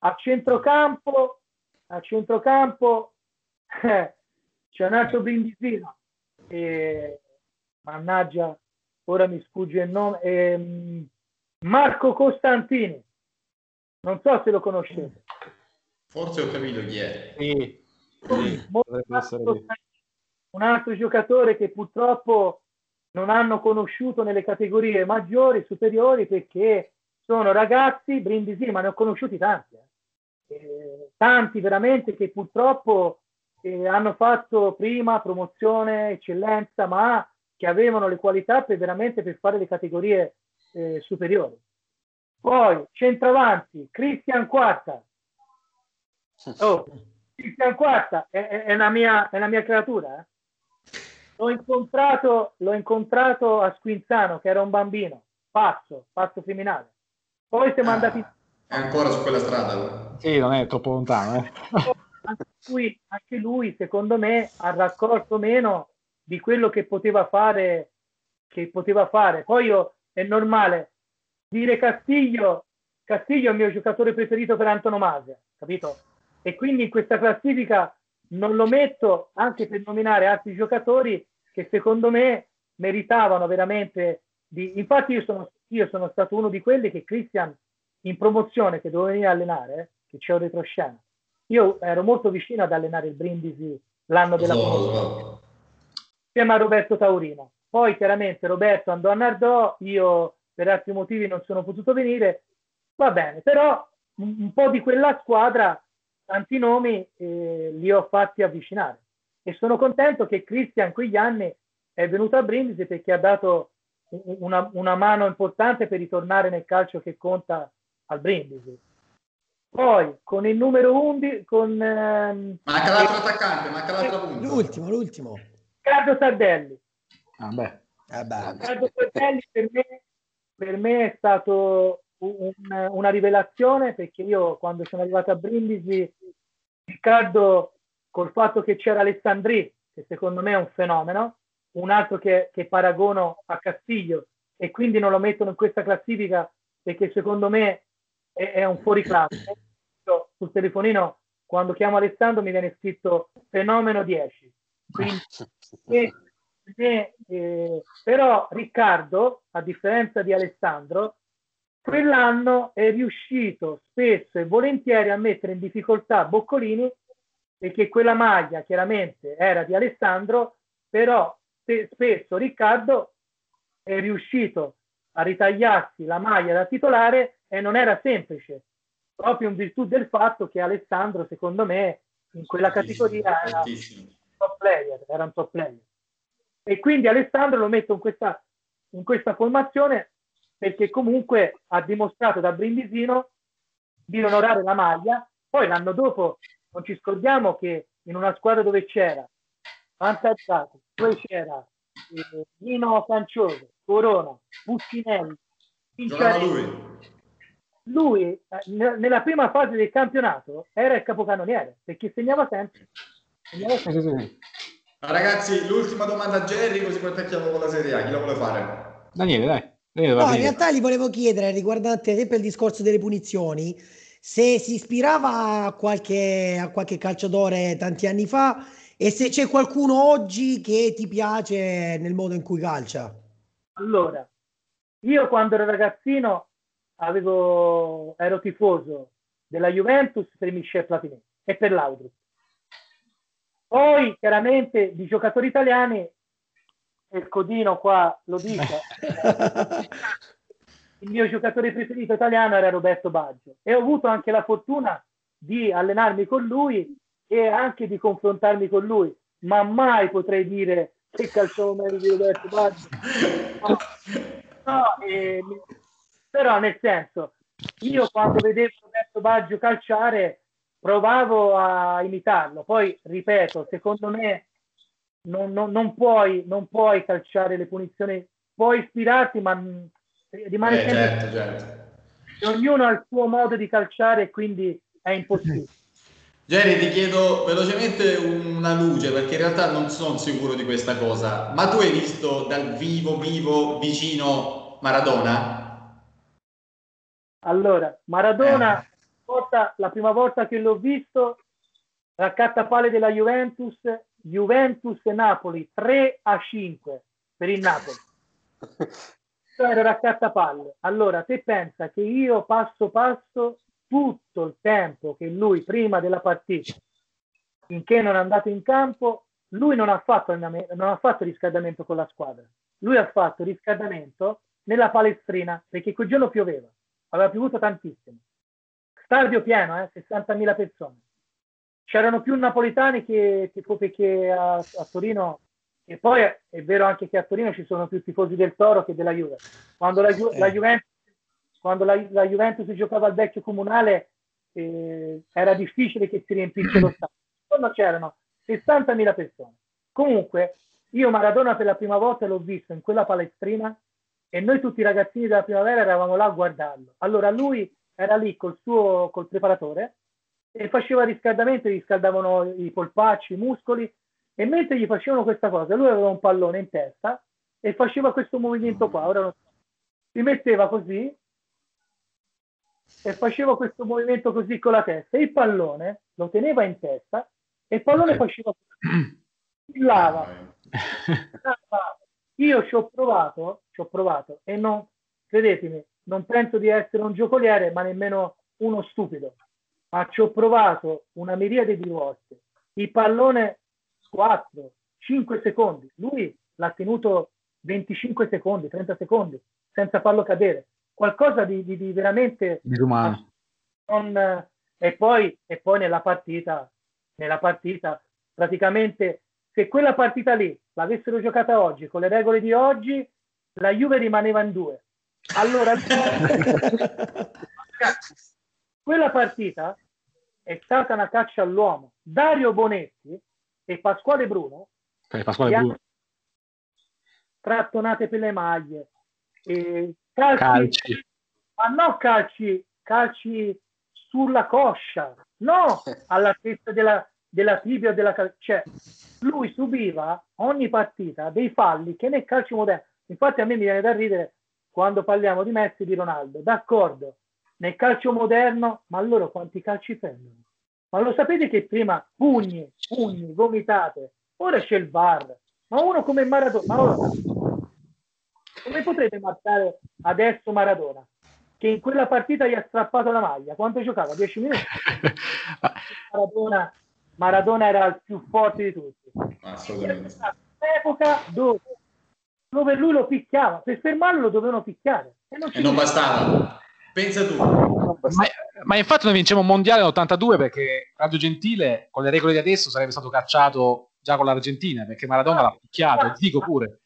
A centrocampo, a centrocampo eh, c'è un altro brindisino, e, mannaggia, ora mi sfugge il nome, ehm, Marco Costantini, non so se lo conoscete. Forse ho capito chi è. Sì, essere Marco. Costantini, un altro giocatore che purtroppo non hanno conosciuto nelle categorie maggiori, superiori, perché sono ragazzi brindisi, ma ne ho conosciuti tanti. eh. Eh, tanti veramente che purtroppo eh, hanno fatto prima promozione, eccellenza, ma che avevano le qualità per veramente per fare le categorie eh, superiori. Poi centravanti, Cristian Quarta. Oh, Cristian Quarta è, è- è una mia, è una mia creatura. eh. L'ho incontrato, l'ho incontrato a Squinzano, che era un bambino, pazzo, pazzo criminale. Poi siamo andati Ah, è ancora su quella strada. Sì, non è troppo lontano. Eh. anche lui, anche lui, secondo me, ha raccolto meno di quello che poteva fare, che poteva fare. Poi io, è normale dire Castiglio, Castiglio è il mio giocatore preferito per antonomasia, capito? E quindi in questa classifica non lo metto anche per nominare altri giocatori che secondo me meritavano veramente di... Infatti io sono, io sono stato uno di quelli che Christian in promozione che dovevo venire a allenare, eh, che c'è un retroscena, io ero molto vicino ad allenare il Brindisi l'anno della promozione, insieme a Roberto Taurino. Poi chiaramente Roberto andò a Nardò, io per altri motivi non sono potuto venire, va bene, però un, un po' di quella squadra, tanti nomi eh, li ho fatti avvicinare e sono contento che Cristian quegli anni è venuto a Brindisi perché ha dato una, una mano importante per ritornare nel calcio che conta al Brindisi. Poi con il numero 11, con... Ehm, manca l'altro attaccante, manca l'altro punto. L'ultimo, l'ultimo. Riccardo Sardelli. Ah, beh. Eh beh. Riccardo Sardelli per me, per me è stato un, una rivelazione perché io quando sono arrivato a Brindisi, Riccardo col fatto che c'era Alessandri, che secondo me è un fenomeno, un altro che, che paragono a Castiglio e quindi non lo mettono in questa classifica perché secondo me è, è un fuoriclasse. Sul telefonino quando chiamo Alessandro mi viene scritto fenomeno 10. Quindi, e, e, eh, però Riccardo, a differenza di Alessandro, quell'anno è riuscito spesso e volentieri a mettere in difficoltà Boccolini perché quella maglia chiaramente era di Alessandro, però spesso Riccardo è riuscito a ritagliarsi la maglia da titolare e non era semplice, proprio in virtù del fatto che Alessandro, secondo me, in quella categoria era un top player, era un top player. E quindi Alessandro lo metto in questa, in questa formazione perché comunque ha dimostrato da Brindisino di onorare la maglia. Poi l'anno dopo non ci scordiamo che in una squadra dove c'era Fantazzato, poi c'era eh, Nino Cancioso, Corona, Puccinelli, Pinciarelli. Lui eh, nella prima fase del campionato era il capocannoniere perché segnava sempre. Segnava sempre. Ragazzi, l'ultima domanda a Jerry, così poi attacchiamo con la Serie A. Chi la vuole fare? Daniele, dai. Daniele no, in realtà gli volevo chiedere, riguardante ad esempio il discorso delle punizioni, se si ispirava a qualche, a qualche calciatore tanti anni fa e se c'è qualcuno oggi che ti piace nel modo in cui calcia. Allora, io quando ero ragazzino avevo, ero tifoso della Juventus per Michel Platini e per Laudrup. Poi chiaramente di giocatori italiani, il codino qua lo dice, il mio giocatore preferito italiano era Roberto Baggio e ho avuto anche la fortuna di allenarmi con lui e anche di confrontarmi con lui, ma mai potrei dire che calciavo meglio di Roberto Baggio. No, no eh, però nel senso, io quando vedevo Roberto Baggio calciare provavo a imitarlo. Poi, ripeto, secondo me non, non, non, puoi, non puoi calciare le punizioni, puoi ispirarti, ma rimane eh, sempre... Certo, certo. Ognuno ha il suo modo di calciare e quindi è impossibile. Jerry, ti chiedo velocemente una luce perché in realtà non sono sicuro di questa cosa, ma tu hai visto dal vivo, vivo, vicino Maradona? Allora, Maradona eh volta, la prima volta che l'ho visto, raccattapale della Juventus, Juventus Napoli 3 a 5 per il Napoli. Era raccattapalle. Allora, te pensa che io passo passo tutto il tempo che lui prima della partita, finché non è andato in campo, lui non ha fatto, non ha fatto riscaldamento con la squadra. Lui ha fatto riscaldamento nella palestrina perché quel giorno pioveva, aveva piovuto tantissimo stadio pieno, eh, 60.000 persone. C'erano più napoletani che, che, che a, a, Torino, e poi è, vero anche che a Torino ci sono più tifosi del Toro che della Juve. Quando la, Ju- eh. la Juventus, quando la, la, Juventus giocava al vecchio comunale eh, era difficile che si riempisse lo stadio. Quando c'erano 60.000 persone. Comunque, io Maradona per la prima volta l'ho visto in quella palestrina e noi tutti i ragazzini della primavera eravamo là a guardarlo. Allora lui era lì col suo col preparatore e faceva riscaldamento, gli riscaldavano i polpacci, i muscoli e mentre gli facevano questa cosa, lui aveva un pallone in testa e faceva questo movimento qua. Ora non so. Si metteva così e faceva questo movimento così con la testa. Il pallone lo teneva in testa e il pallone faceva lava. Io ci ho provato, ci ho provato e non, credetemi, non penso di essere un giocoliere, ma nemmeno uno stupido. Ma ci ho provato una miriade di volte. Il pallone 4, 5 secondi. Lui l'ha tenuto 25 secondi, 30 secondi, senza farlo cadere. Qualcosa di, di- di veramente Disumano. non- e, poi, e poi nella partita, nella partita, praticamente se quella partita lì l'avessero giocata oggi con le regole di oggi, la Juve rimaneva in due. Allora, quella partita è stata una caccia all'uomo. Dario Bonetti e Pasquale Bruno Ok, Pasquale Gli Bruno. trattonate per le maglie, e calci, Calci. ma no calci, calci sulla coscia, no all'altezza della, della tibia o della cal- cioè lui subiva ogni partita dei falli che nel calcio moderno, infatti a me mi viene da ridere quando parliamo di Messi e di Ronaldo, d'accordo, nel calcio moderno, ma loro quanti calci prendono? Ma lo sapete che prima pugni, pugni, vomitate, ora c'è il VAR, ma uno come Maradona, ma ora, come potrete marcare adesso Maradona? Che in quella partita gli ha strappato la maglia, quanto giocava? 10 minuti? Maradona, Maradona era il più forte di tutti. Assolutamente. Un'epoca dove, dove lui lo picchiava, per fermarlo lo dovevano picchiare. E non, E non bastava. Pensa tu. Ma, ma infatti noi vinciamo un mondiale nell'82 perché Radio Gentile con le regole di adesso sarebbe stato cacciato già con l'Argentina perché Maradona l'ha picchiato, dico pure.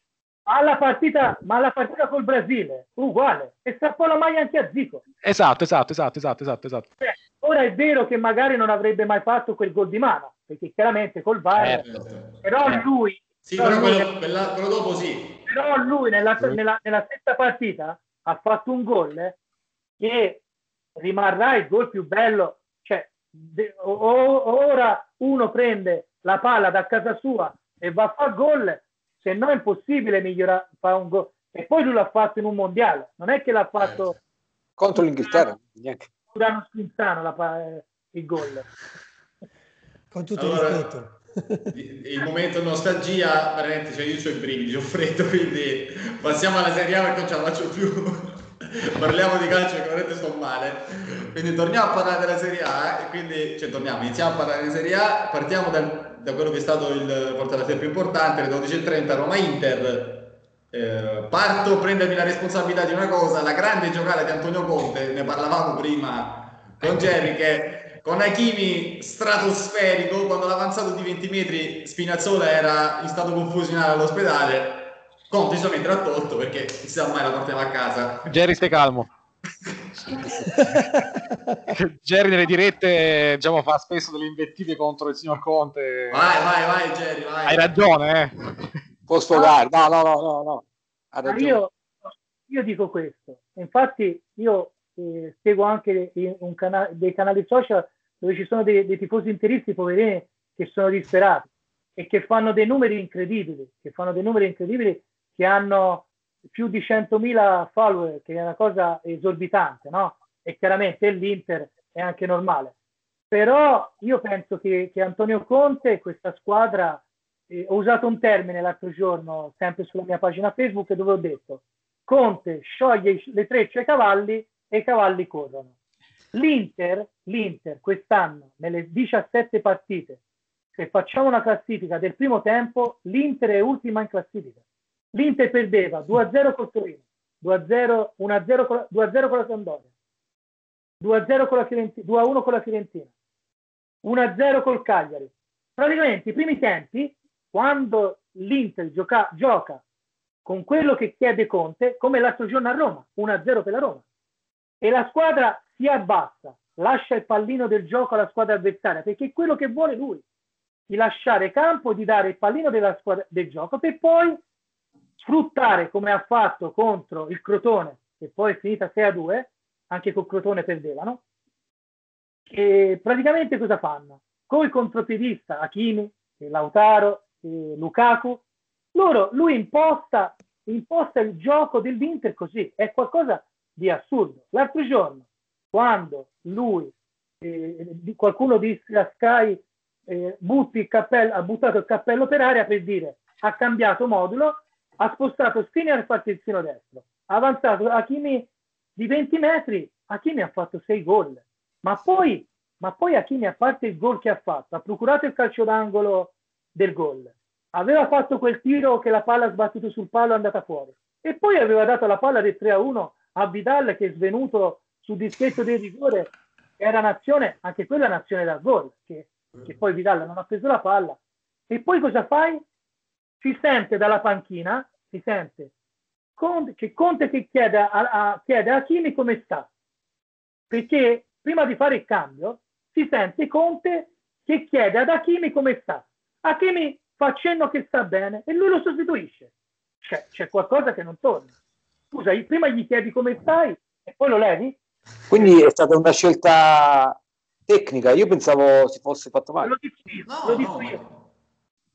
alla partita, ma alla partita col Brasile, uguale, e strappò la maglia anche a Zico. Esatto, esatto, esatto, esatto, esatto, esatto. Cioè, ora è vero che magari non avrebbe mai fatto quel gol di mano, perché chiaramente col VAR, Certo. però Eh. lui, Sì, però però lui- quello, quella- quello dopo sì. però lui nella, nella, nella stessa partita ha fatto un gol eh, che rimarrà il gol più bello. Cioè, de- o- ora uno prende la palla da casa sua e va a fare gol, se no è impossibile migliorare, fare un gol. E poi lui l'ha fatto in un mondiale, non è che l'ha fatto Contro l'Inghilterra, neanche. Urano Spinzano la eh, il gol. Con tutto Allora- il rispetto. Il momento nostalgia, veramente, cioè io ho i brividi, ho freddo, quindi passiamo alla Serie A perché non ce la faccio più. Parliamo di calcio perché veramente sto male. Quindi torniamo a parlare della Serie A e quindi, cioè torniamo, iniziamo a parlare di Serie A, partiamo dal- da quello che è stato il portatore più importante, le 12.30 Roma-Inter. Eh, parto, prendermi la responsabilità di una cosa, la grande giocata di Antonio Conte, ne parlavamo prima con Jerry che con Hakimi stratosferico quando l'avanzato di 20 metri Spinazzola era in stato confusionale all'ospedale Conte giustamente l'ha tolto perché non si sa mai la portiamo a casa Jerry stai calmo. Jerry nelle dirette diciamo, fa spesso delle invettive contro il signor Conte. vai vai vai Jerry vai Hai ragione, eh. Può sfogare. No, no, no, no, no. Ha ragione. io, io dico questo, infatti io eh, seguo anche cana- dei canali social dove ci sono dei, dei tifosi interisti poverini che sono disperati e che fanno dei numeri incredibili, che fanno dei numeri incredibili che hanno più di 100.000 follower, che è una cosa esorbitante, no? E chiaramente l'Inter è anche normale. Però io penso che, che Antonio Conte e questa squadra eh, ho usato un termine l'altro giorno, sempre sulla mia pagina Facebook, dove ho detto Conte scioglie le trecce ai cavalli e i cavalli corrono. L'Inter, l'Inter quest'anno, nelle 17 partite, se facciamo una classifica del primo tempo, l'Inter è ultima in classifica. L'Inter perdeva 2-0 col Torino, 2-0, 1-0 con la, 2-0 con la Sampdoria, 2-0 con la Fiorentina, 2-1 con la Fiorentina, 1-0 col Cagliari. Praticamente i primi tempi, quando l'Inter gioca, gioca con quello che chiede Conte, come l'altro giorno a Roma, 1-0 per la Roma, e la squadra si abbassa, lascia il pallino del gioco alla squadra avversaria, perché è quello che vuole lui, di lasciare campo, di dare il pallino squadra, del gioco, per poi sfruttare come ha fatto contro il Crotone, che poi è finita 6-2, anche col Crotone perdevano, e praticamente cosa fanno? Con il contropiedista Hakimi, Lautaro, Lukaku, loro, lui imposta, imposta il gioco dell'Inter così, è qualcosa di assurdo. L'altro giorno quando lui, eh, qualcuno disse a Sky, eh, butti il cappello, ha buttato il cappello per aria per dire ha cambiato modulo, ha spostato e fatto terzino destro, ha avanzato Hakimi di 20 metri, Hakimi ha fatto 6 gol, ma poi, ma poi Hakimi a parte il gol che ha fatto, ha procurato il calcio d'angolo del gol, aveva fatto quel tiro che la palla ha sbattuto sul palo è andata fuori. E poi aveva dato la palla del 3 a 1 a Vidal che è svenuto sul dischetto del rigore era un'azione, anche quella è un'azione da gol che, che poi Vidal non ha preso la palla. E poi cosa fai? Si sente dalla panchina si sente Conte, che Conte che chiede a, a, chiede a Chini come sta perché prima di fare il cambio si sente Conte che chiede ad Hakimi come sta Hakimi fa accenno che sta bene e lui lo sostituisce. C'è, c'è qualcosa che non torna. Scusa, prima gli chiedi come stai e poi lo levi? Quindi è stata una scelta tecnica, io pensavo si fosse fatto male. Lo dico io, no, lo dico io.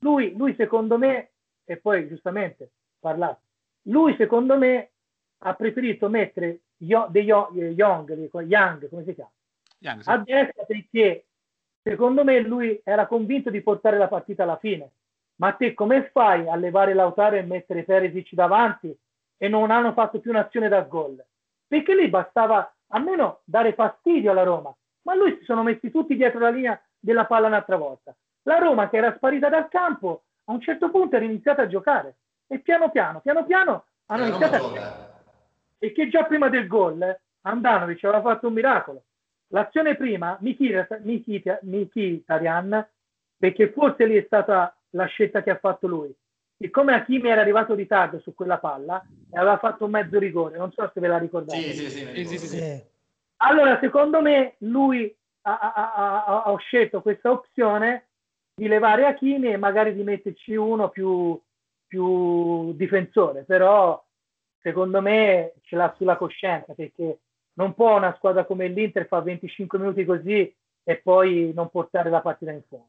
Lui, lui, secondo me, e poi giustamente parlato, lui secondo me ha preferito mettere Yo, De Young, Young, come si chiama? Young, sì. a destra perché secondo me lui era convinto di portare la partita alla fine ma te come fai a levare Lautaro e mettere Perisic davanti e non hanno fatto più un'azione da gol? Perché lì bastava almeno dare fastidio alla Roma, ma lui si sono messi tutti dietro la linea della palla un'altra volta. La Roma che era sparita dal campo a un certo punto era iniziata a giocare e piano piano, piano piano hanno iniziato a giocare. E che già prima del gol eh, Andanovic aveva fatto un miracolo. L'azione prima, Mkhitaryan, perché forse lì è stata la scelta che ha fatto lui. Siccome Hakimi era arrivato in ritardo su quella palla e aveva fatto un mezzo rigore, non so se ve la ricordate. Sì, sì, sì, sì, sì. Allora, secondo me, lui ha, ha, ha, ha, scelto questa opzione di levare Hakimi e magari di metterci uno più, più difensore, però secondo me ce l'ha sulla coscienza perché non può una squadra come l'Inter fare 25 minuti così e poi non portare la partita in fondo.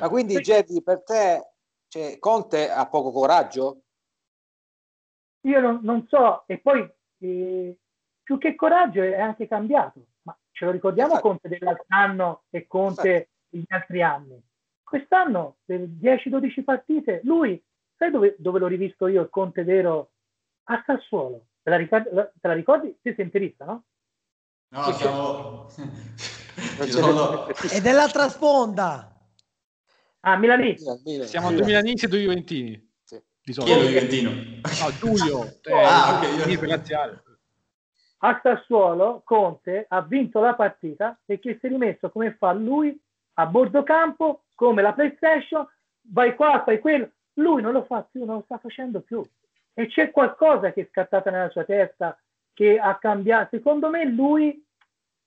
Ma quindi Jerry, per te cioè, Conte ha poco coraggio? Io non, non so, e poi eh, più che coraggio è anche cambiato, ma ce lo ricordiamo esatto. Conte dell'altro anno e Conte esatto. degli altri anni. Quest'anno per 10-12 partite, lui, sai dove, dove l'ho rivisto io il Conte vero? A Sassuolo. Te la ricordi? Te la ricordi? Sei senterista, no? No, siamo... sono... E dell'altra sponda. Ah, Milanese. Siamo due milanesi e due juventini. Sì. Di Chi è lo juventino? No, Giulio. Eh, ah, ok. Io... A Sassuolo Conte ha vinto la partita perché si è rimesso come fa lui a bordo campo, come la PlayStation, vai qua, fai quello. Lui non lo fa più, non lo sta facendo più. E c'è qualcosa che è scattata nella sua testa, che ha cambiato. Secondo me lui,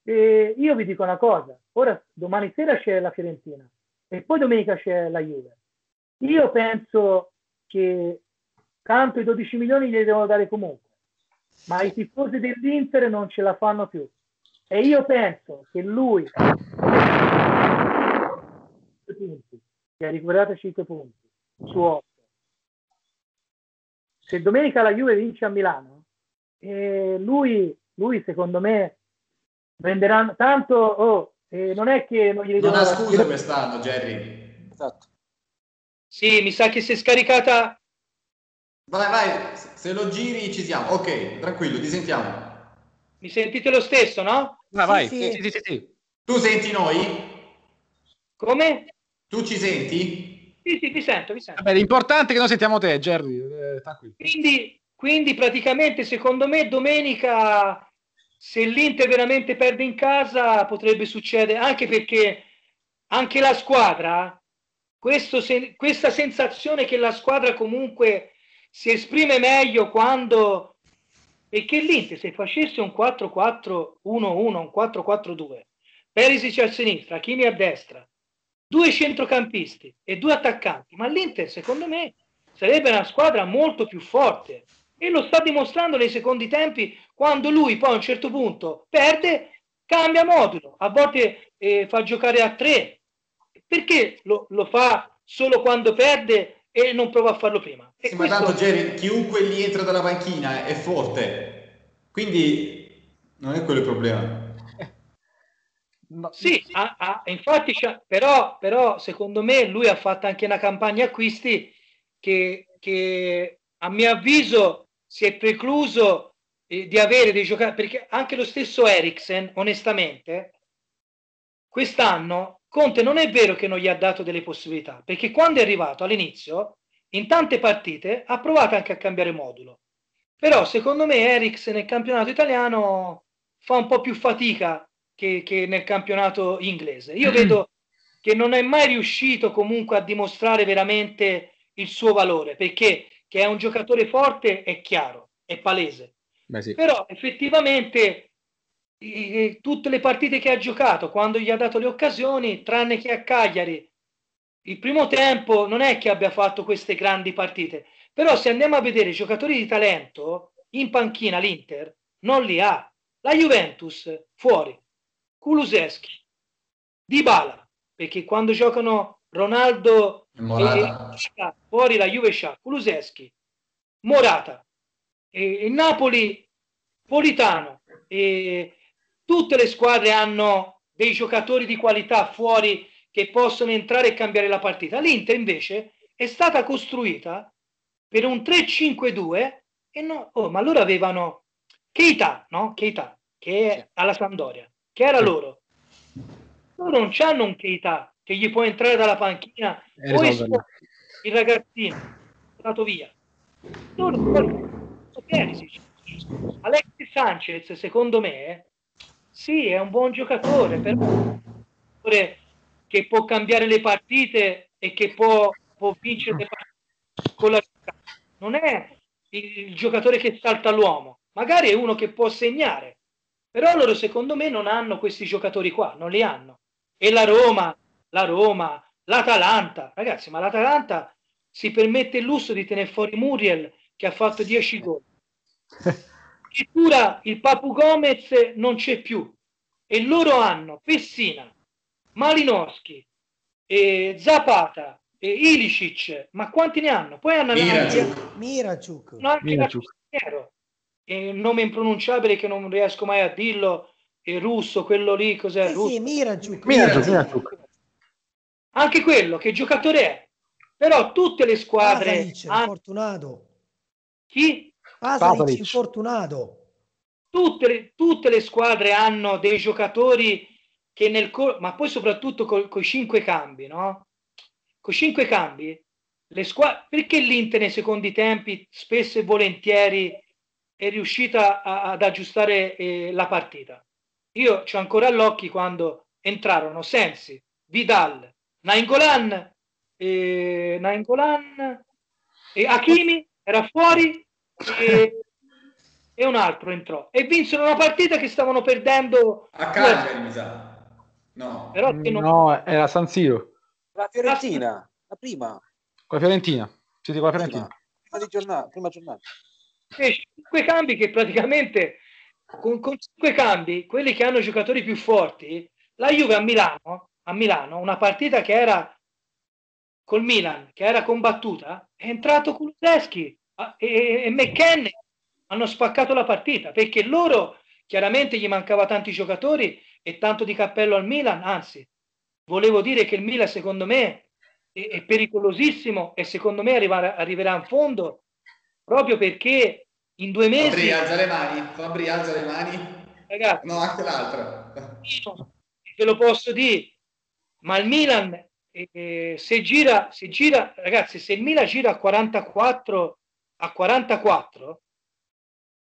eh, io vi dico una cosa, ora domani sera c'è la Fiorentina e poi domenica c'è la Juve. Io penso che tanto i 12 milioni li devono dare comunque, ma i tifosi dell'Inter non ce la fanno più. E io penso che lui punti, che ha recuperato 5 punti su 8. Se domenica la Juve vince a Milano, eh, lui, lui secondo me venderà tanto oh, e non è che non gli Non ha scuse quest'anno, Jerry. Esatto. Sì, mi sa che si è scaricata. Vai, vai, se lo giri ci siamo. Ok, tranquillo, ti sentiamo. Mi sentite lo stesso, no? Ah, vai. Sì, sì. Sì, sì, tu senti noi? Come? Tu ci senti? Sì, sì, ti sento, ti sento. Vabbè, l'importante è che noi sentiamo te, Jerry. Eh, quindi, quindi praticamente, secondo me, domenica se l'Inter veramente perde in casa potrebbe succedere anche perché anche la squadra questo, questa sensazione che la squadra comunque si esprime meglio quando perché l'Inter se facesse un 4-4-1-1 un 4-4-2 Perisic a sinistra Kimi a destra due centrocampisti e due attaccanti ma l'Inter secondo me sarebbe una squadra molto più forte e lo sta dimostrando nei secondi tempi quando lui poi a un certo punto perde, cambia modulo, a volte eh, fa giocare a tre. Perché lo, lo, fa solo quando perde e non prova a farlo prima? Sì, questo... Ma tanto Jerry, chiunque gli dalla panchina è forte, quindi non è quello il problema. No, Sì, ha- ha- infatti, però, però secondo me lui ha fatto anche una campagna acquisti che, che a mio avviso si è precluso eh, di avere dei giocatori, perché anche lo stesso Eriksen, onestamente, quest'anno Conte non è vero che non gli ha dato delle possibilità, perché quando è arrivato all'inizio, in tante partite, ha provato anche a cambiare modulo. Però secondo me Eriksen nel campionato italiano fa un po' più fatica che, che nel campionato inglese. Io vedo che non è mai riuscito comunque a dimostrare veramente il suo valore, perché che è un giocatore forte è chiaro, è palese. Sì. Però effettivamente tutte le partite che ha giocato, quando gli ha dato le occasioni, tranne che a Cagliari, il primo tempo non è che abbia fatto queste grandi partite, però se andiamo a vedere i giocatori di talento in panchina l'Inter non li ha. La Juventus fuori, Kuluseschi, Dybala, perché quando giocano Ronaldo e Morata. e- fuori la Juve c'ha Kuluseschi, Morata, e il Napoli Politano e tutte le squadre hanno dei giocatori di qualità fuori che possono entrare e cambiare la partita. L'Inter invece è stata costruita per un 3-5-2 e no, oh, ma loro avevano Keita, no? Keita, che è alla Sampdoria, che era loro. Loro non hanno un Keita che gli può entrare dalla panchina E poi risolverla. il ragazzino è andato via. Loro. Alexis Sanchez, secondo me, sì, è un buon giocatore, però è un giocatore che può cambiare le partite e che può, può vincere le partite con la non è il, il giocatore che salta l'uomo, magari è uno che può segnare, però loro secondo me non hanno questi giocatori qua, non li hanno. E la Roma, la Roma, l'Atalanta, ragazzi, ma l'Atalanta si permette il lusso di tenere fuori Muriel che ha fatto 10 gol. Addirittura il Papu Gomez non c'è più e loro hanno Pessina, Malinowski, e Zapata e Ilicic, ma quanti ne hanno? Poi hanno Miraciuk. Anche Miraciuk. E un nome impronunciabile che non riesco mai a dirlo, è russo, quello lì, cos'è? Sì, russo. sì, Miracciuk. Miracciuk, Miracciuk. Anche quello, che giocatore è? Però tutte le squadre Pasalic, hanno infortunato. chi? Pasalic, Pasalic. infortunato. tutte le, tutte le squadre hanno dei giocatori che nel cor- ma poi soprattutto con i cinque cambi, no? Con i cinque cambi, le squadre perché l'Inter nei secondi tempi spesso e volentieri è riuscita a- ad aggiustare eh, la partita. Io c'ho ancora all'occhio quando entrarono Sensi, Vidal, Nainggolan, eh, Nainggolan e Hakimi era fuori e, e un altro entrò e vinsero una partita che stavano perdendo A Cagliari, mi sa. No. però che non- No, era San Siro. La Fiorentina, la prima, Con la Fiorentina. Sì, con la Fiorentina. prima, di giornata, prima giornata. Fece cinque cambi che praticamente con, con cinque cambi, quelli che hanno giocatori più forti, la Juve a Milano, a Milano, una partita che era col Milan, che era combattuta, è entrato Kuluseschi e, e McKenny hanno spaccato la partita perché loro chiaramente gli mancava tanti giocatori e tanto di cappello al Milan, anzi, volevo dire che il Milan secondo me è, è pericolosissimo e secondo me arriverà, arriverà in fondo proprio perché in due mesi Fabri, alza le mani. Fabri, alza le mani. ragazzi No, anche l'altra. io te lo posso dire ma il Milan eh, eh, se gira se gira ragazzi se il Milan gira a 44 a 44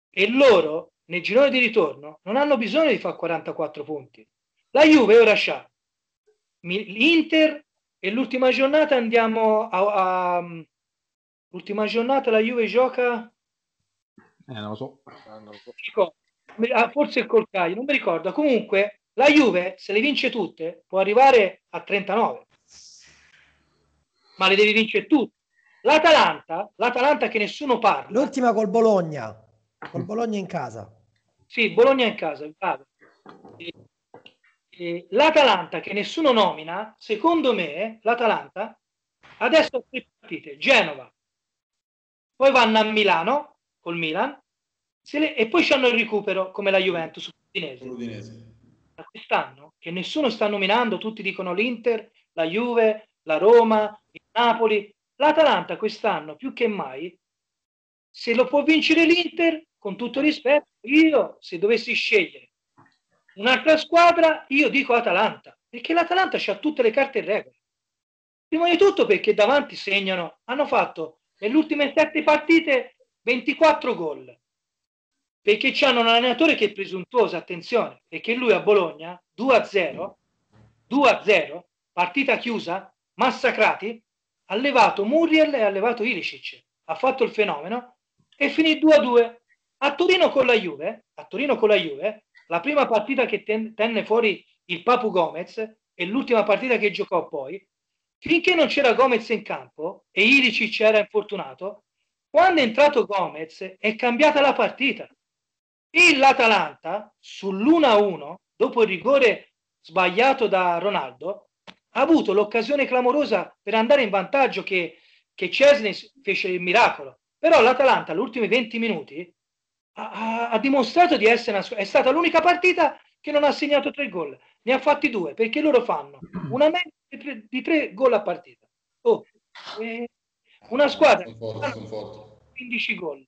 e loro nel girone di ritorno non hanno bisogno di fare 44 punti la Juve ora c'ha l'Inter e l'ultima giornata andiamo a, a- l'ultima giornata la Juve gioca Eh, non lo so. ricordo. Ah, forse il Colcaio, non mi ricordo. Comunque, la Juve, se le vince tutte, può arrivare a 39. Ma le devi vincere tutte. L'Atalanta, l'Atalanta che nessuno parla. L'ultima col Bologna. Col Bologna in casa. Sì, Bologna in casa. E- e L'Atalanta che nessuno nomina, secondo me, l'Atalanta adesso ha tre partite, Genova, poi vanno a Milano col Milan le- e poi c'hanno il recupero come la Juventus Udinese. L'Udinese. quest'anno, che nessuno sta nominando, tutti dicono l'Inter, la Juve, la Roma, il Napoli, l'Atalanta quest'anno più che mai, se lo può vincere l'Inter, con tutto rispetto, io se dovessi scegliere un'altra squadra, io dico Atalanta, perché l'Atalanta ha tutte le carte in regola. Prima di tutto perché davanti segnano, hanno fatto nelle ultime sette partite 24 gol. Perché hanno un allenatore che è presuntuoso, attenzione, perché lui a Bologna 2-0, 2-0, partita chiusa, massacrati, ha levato Muriel e ha levato Ilicic, ha fatto il fenomeno e finì 2-2. A Torino con la Juve, a Torino con la Juve, la prima partita che ten- tenne fuori il Papu Gomez e l'ultima partita che giocò poi, finché non c'era Gomez in campo e Ilicic era infortunato, quando è entrato Gomez è cambiata la partita. E l'Atalanta sull'1-1, dopo il rigore sbagliato da Ronaldo, ha avuto l'occasione clamorosa per andare in vantaggio che, che Cesney fece il miracolo. Però l'Atalanta, agli ultimi 20 minuti, ha, ha, dimostrato di essere una, è stata l'unica partita che non ha segnato tre gol. Ne ha fatti due, perché loro fanno una media di tre, di tre gol a partita. Oh, eh, una squadra Sono forti. 15 gol.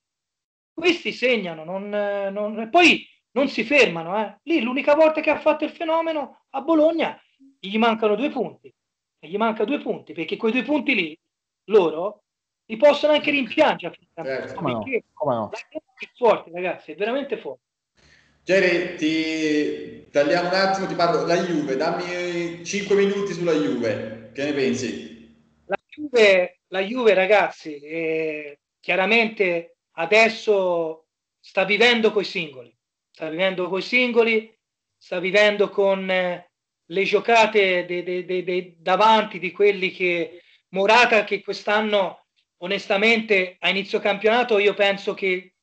Questi segnano, non, non, e poi non si fermano. Eh. Lì l'unica volta che ha fatto il fenomeno a Bologna gli mancano due punti. E gli manca due punti perché quei due punti lì loro li possono anche rimpiangere. Certo. Come no, Perché come no. la Juve è forte, ragazzi, è veramente forte. Jerry, ti tagliamo un attimo, ti parlo la Juve, dammi 5 minuti sulla Juve, che ne pensi? La Juve, la Juve ragazzi, eh, chiaramente adesso sta vivendo coi singoli, sta vivendo coi singoli, sta vivendo con eh, le giocate de- de- de- davanti di quelli che Morata che quest'anno onestamente a inizio campionato io penso che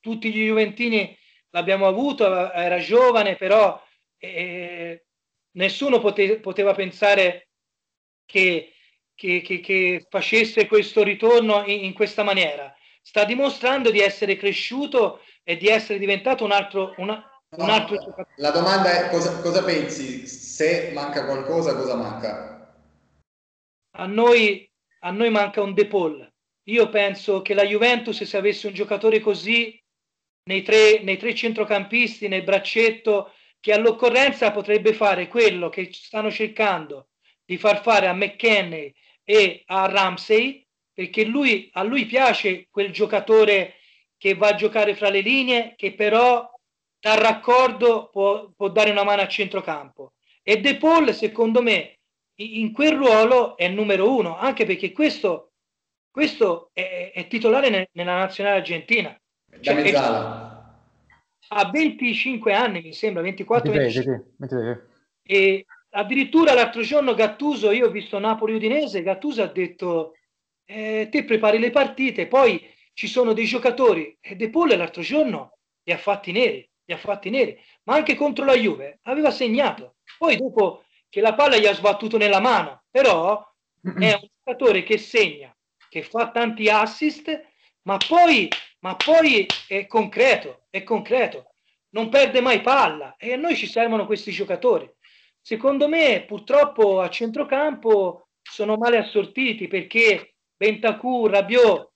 tutti gli Juventini l'abbiamo avuto, era giovane, però eh, nessuno pote- poteva pensare che, che, che, che, facesse questo ritorno in, in, questa maniera. Sta dimostrando di essere cresciuto e di essere diventato un altro, una, un altro giocatore. La domanda è cosa, cosa pensi? Se manca qualcosa, cosa manca? A noi, a noi manca un De Paul. Io penso che la Juventus, se avesse un giocatore così nei tre, nei tre centrocampisti, nel braccetto, che all'occorrenza potrebbe fare quello che stanno cercando di far fare a McKenney e a Ramsey, perché lui, a lui piace quel giocatore che va a giocare fra le linee, che però dal raccordo può, può dare una mano a centrocampo. E De Paul, secondo me, in quel ruolo è numero uno, anche perché questo, questo è, è titolare ne, nella nazionale argentina. Da Cioè, mezzala. ha 25 anni, mi sembra, 24 23, 25. sì, 23. E addirittura l'altro giorno Gattuso, io ho visto Napoli-Udinese, Gattuso ha detto eh, te prepari le partite, poi ci sono dei giocatori e De Paul l'altro giorno li ha fatti neri, li ha fatti neri, ma anche contro la Juve aveva segnato. Poi dopo che la palla gli ha sbattuto nella mano, però è un giocatore che segna, che fa tanti assist, ma poi, ma poi è concreto, è concreto, non perde mai palla e a noi ci servono questi giocatori. Secondo me, purtroppo a centrocampo sono male assortiti perché Bentancur, Rabiot,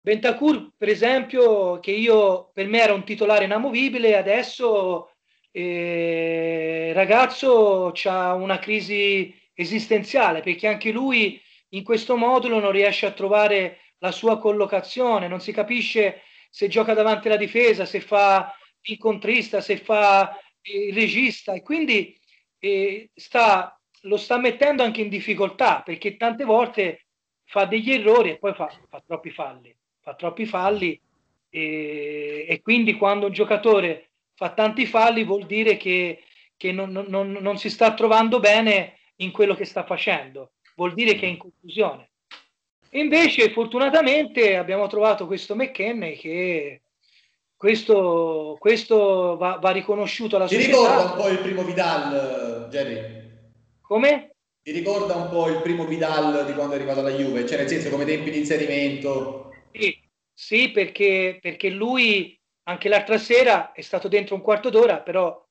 Bentancur per esempio, che io per me era un titolare inamovibile, adesso eh, ragazzo ha una crisi esistenziale perché anche lui in questo modulo non riesce a trovare la sua collocazione, non si capisce se gioca davanti alla difesa, se fa il contrista, se fa il regista. E quindi eh, sta, lo sta mettendo anche in difficoltà perché tante volte fa degli errori e poi fa, fa troppi falli, fa troppi falli. E, e, quindi quando un giocatore fa tanti falli vuol dire che, che non, non, non si sta trovando bene in quello che sta facendo, vuol dire che è in confusione. Invece, fortunatamente, abbiamo trovato questo McKenney che questo, questo va, va, riconosciuto alla Ti società. Ti ricorda un po' il primo Vidal, Jerry? Come? Ti ricorda un po' il primo Vidal di quando è arrivato alla Juve? Cioè, nel senso, come tempi di inserimento? Sì, sì perché, perché lui anche l'altra sera è stato dentro un quarto d'ora, però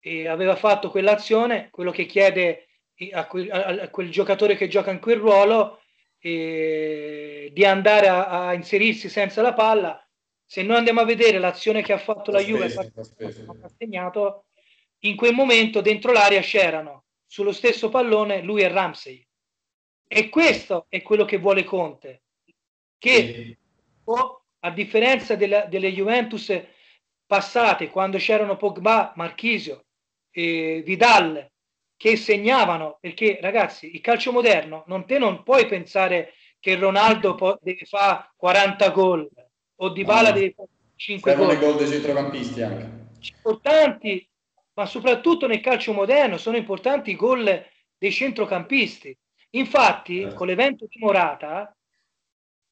e aveva fatto quell'azione, quello che chiede a quel, a quel giocatore che gioca in quel ruolo eh, di andare a, a, inserirsi senza la palla. Se noi andiamo a vedere l'azione che ha fatto la, la Juve, ha segnato, in quel momento dentro l'area c'erano sullo stesso pallone lui e Ramsey. E questo è quello che vuole Conte, che a differenza della, delle Juventus passate, quando c'erano Pogba, Marchisio, e Vidal, che segnavano, perché ragazzi, il calcio moderno, non te non puoi pensare che Ronaldo po- deve fare 40 gol o Di Bala no, deve fare 5 gol. gol dei centrocampisti anche. Importanti, ma soprattutto nel calcio moderno sono importanti i gol dei centrocampisti. Infatti, eh. con l'evento di Morata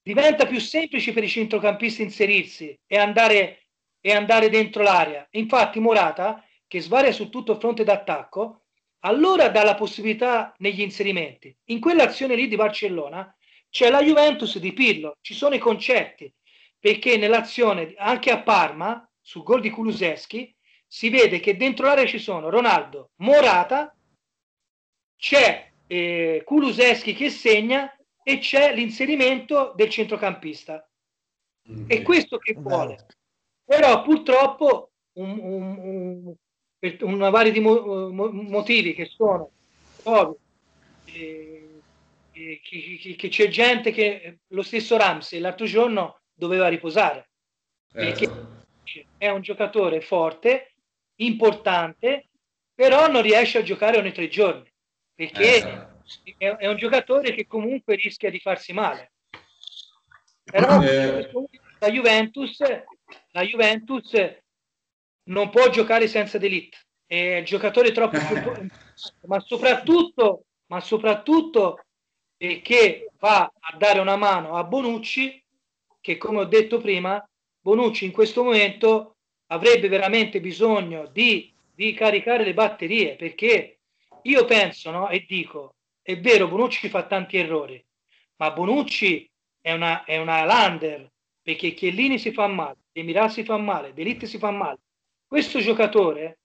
diventa più semplice per i centrocampisti inserirsi e andare, e andare dentro l'area. Infatti, Morata, che svaria su tutto il fronte d'attacco, allora dà la possibilità negli inserimenti. In quell'azione lì di Barcellona c'è la Juventus di Pirlo, ci sono i concetti, perché nell'azione anche a Parma, sul gol di Kuluseschi, si vede che dentro l'area ci sono Ronaldo, Morata, c'è eh, Kuluseschi che segna e c'è l'inserimento del centrocampista. Mm-hmm. È questo che vuole. Però purtroppo un, un, un, per una varia di mo, mo, motivi che sono ovvi, eh, eh, che, che, che, c'è gente che lo stesso Ramsey l'altro giorno doveva riposare perché certo. è un giocatore forte importante però non riesce a giocare ogni tre giorni perché eh. è, è, un giocatore che comunque rischia di farsi male però eh. la Juventus la Juventus non può giocare senza Delete, è il giocatore troppo più ma soprattutto, ma soprattutto eh, che va a dare una mano a Bonucci, che come ho detto prima, Bonucci in questo momento avrebbe veramente bisogno di, di caricare le batterie, perché io penso no, e dico, è vero, Bonucci fa tanti errori, ma Bonucci è una, è una lander, perché Chiellini si fa male, Emirat si fa male, Delitti si fa male, questo giocatore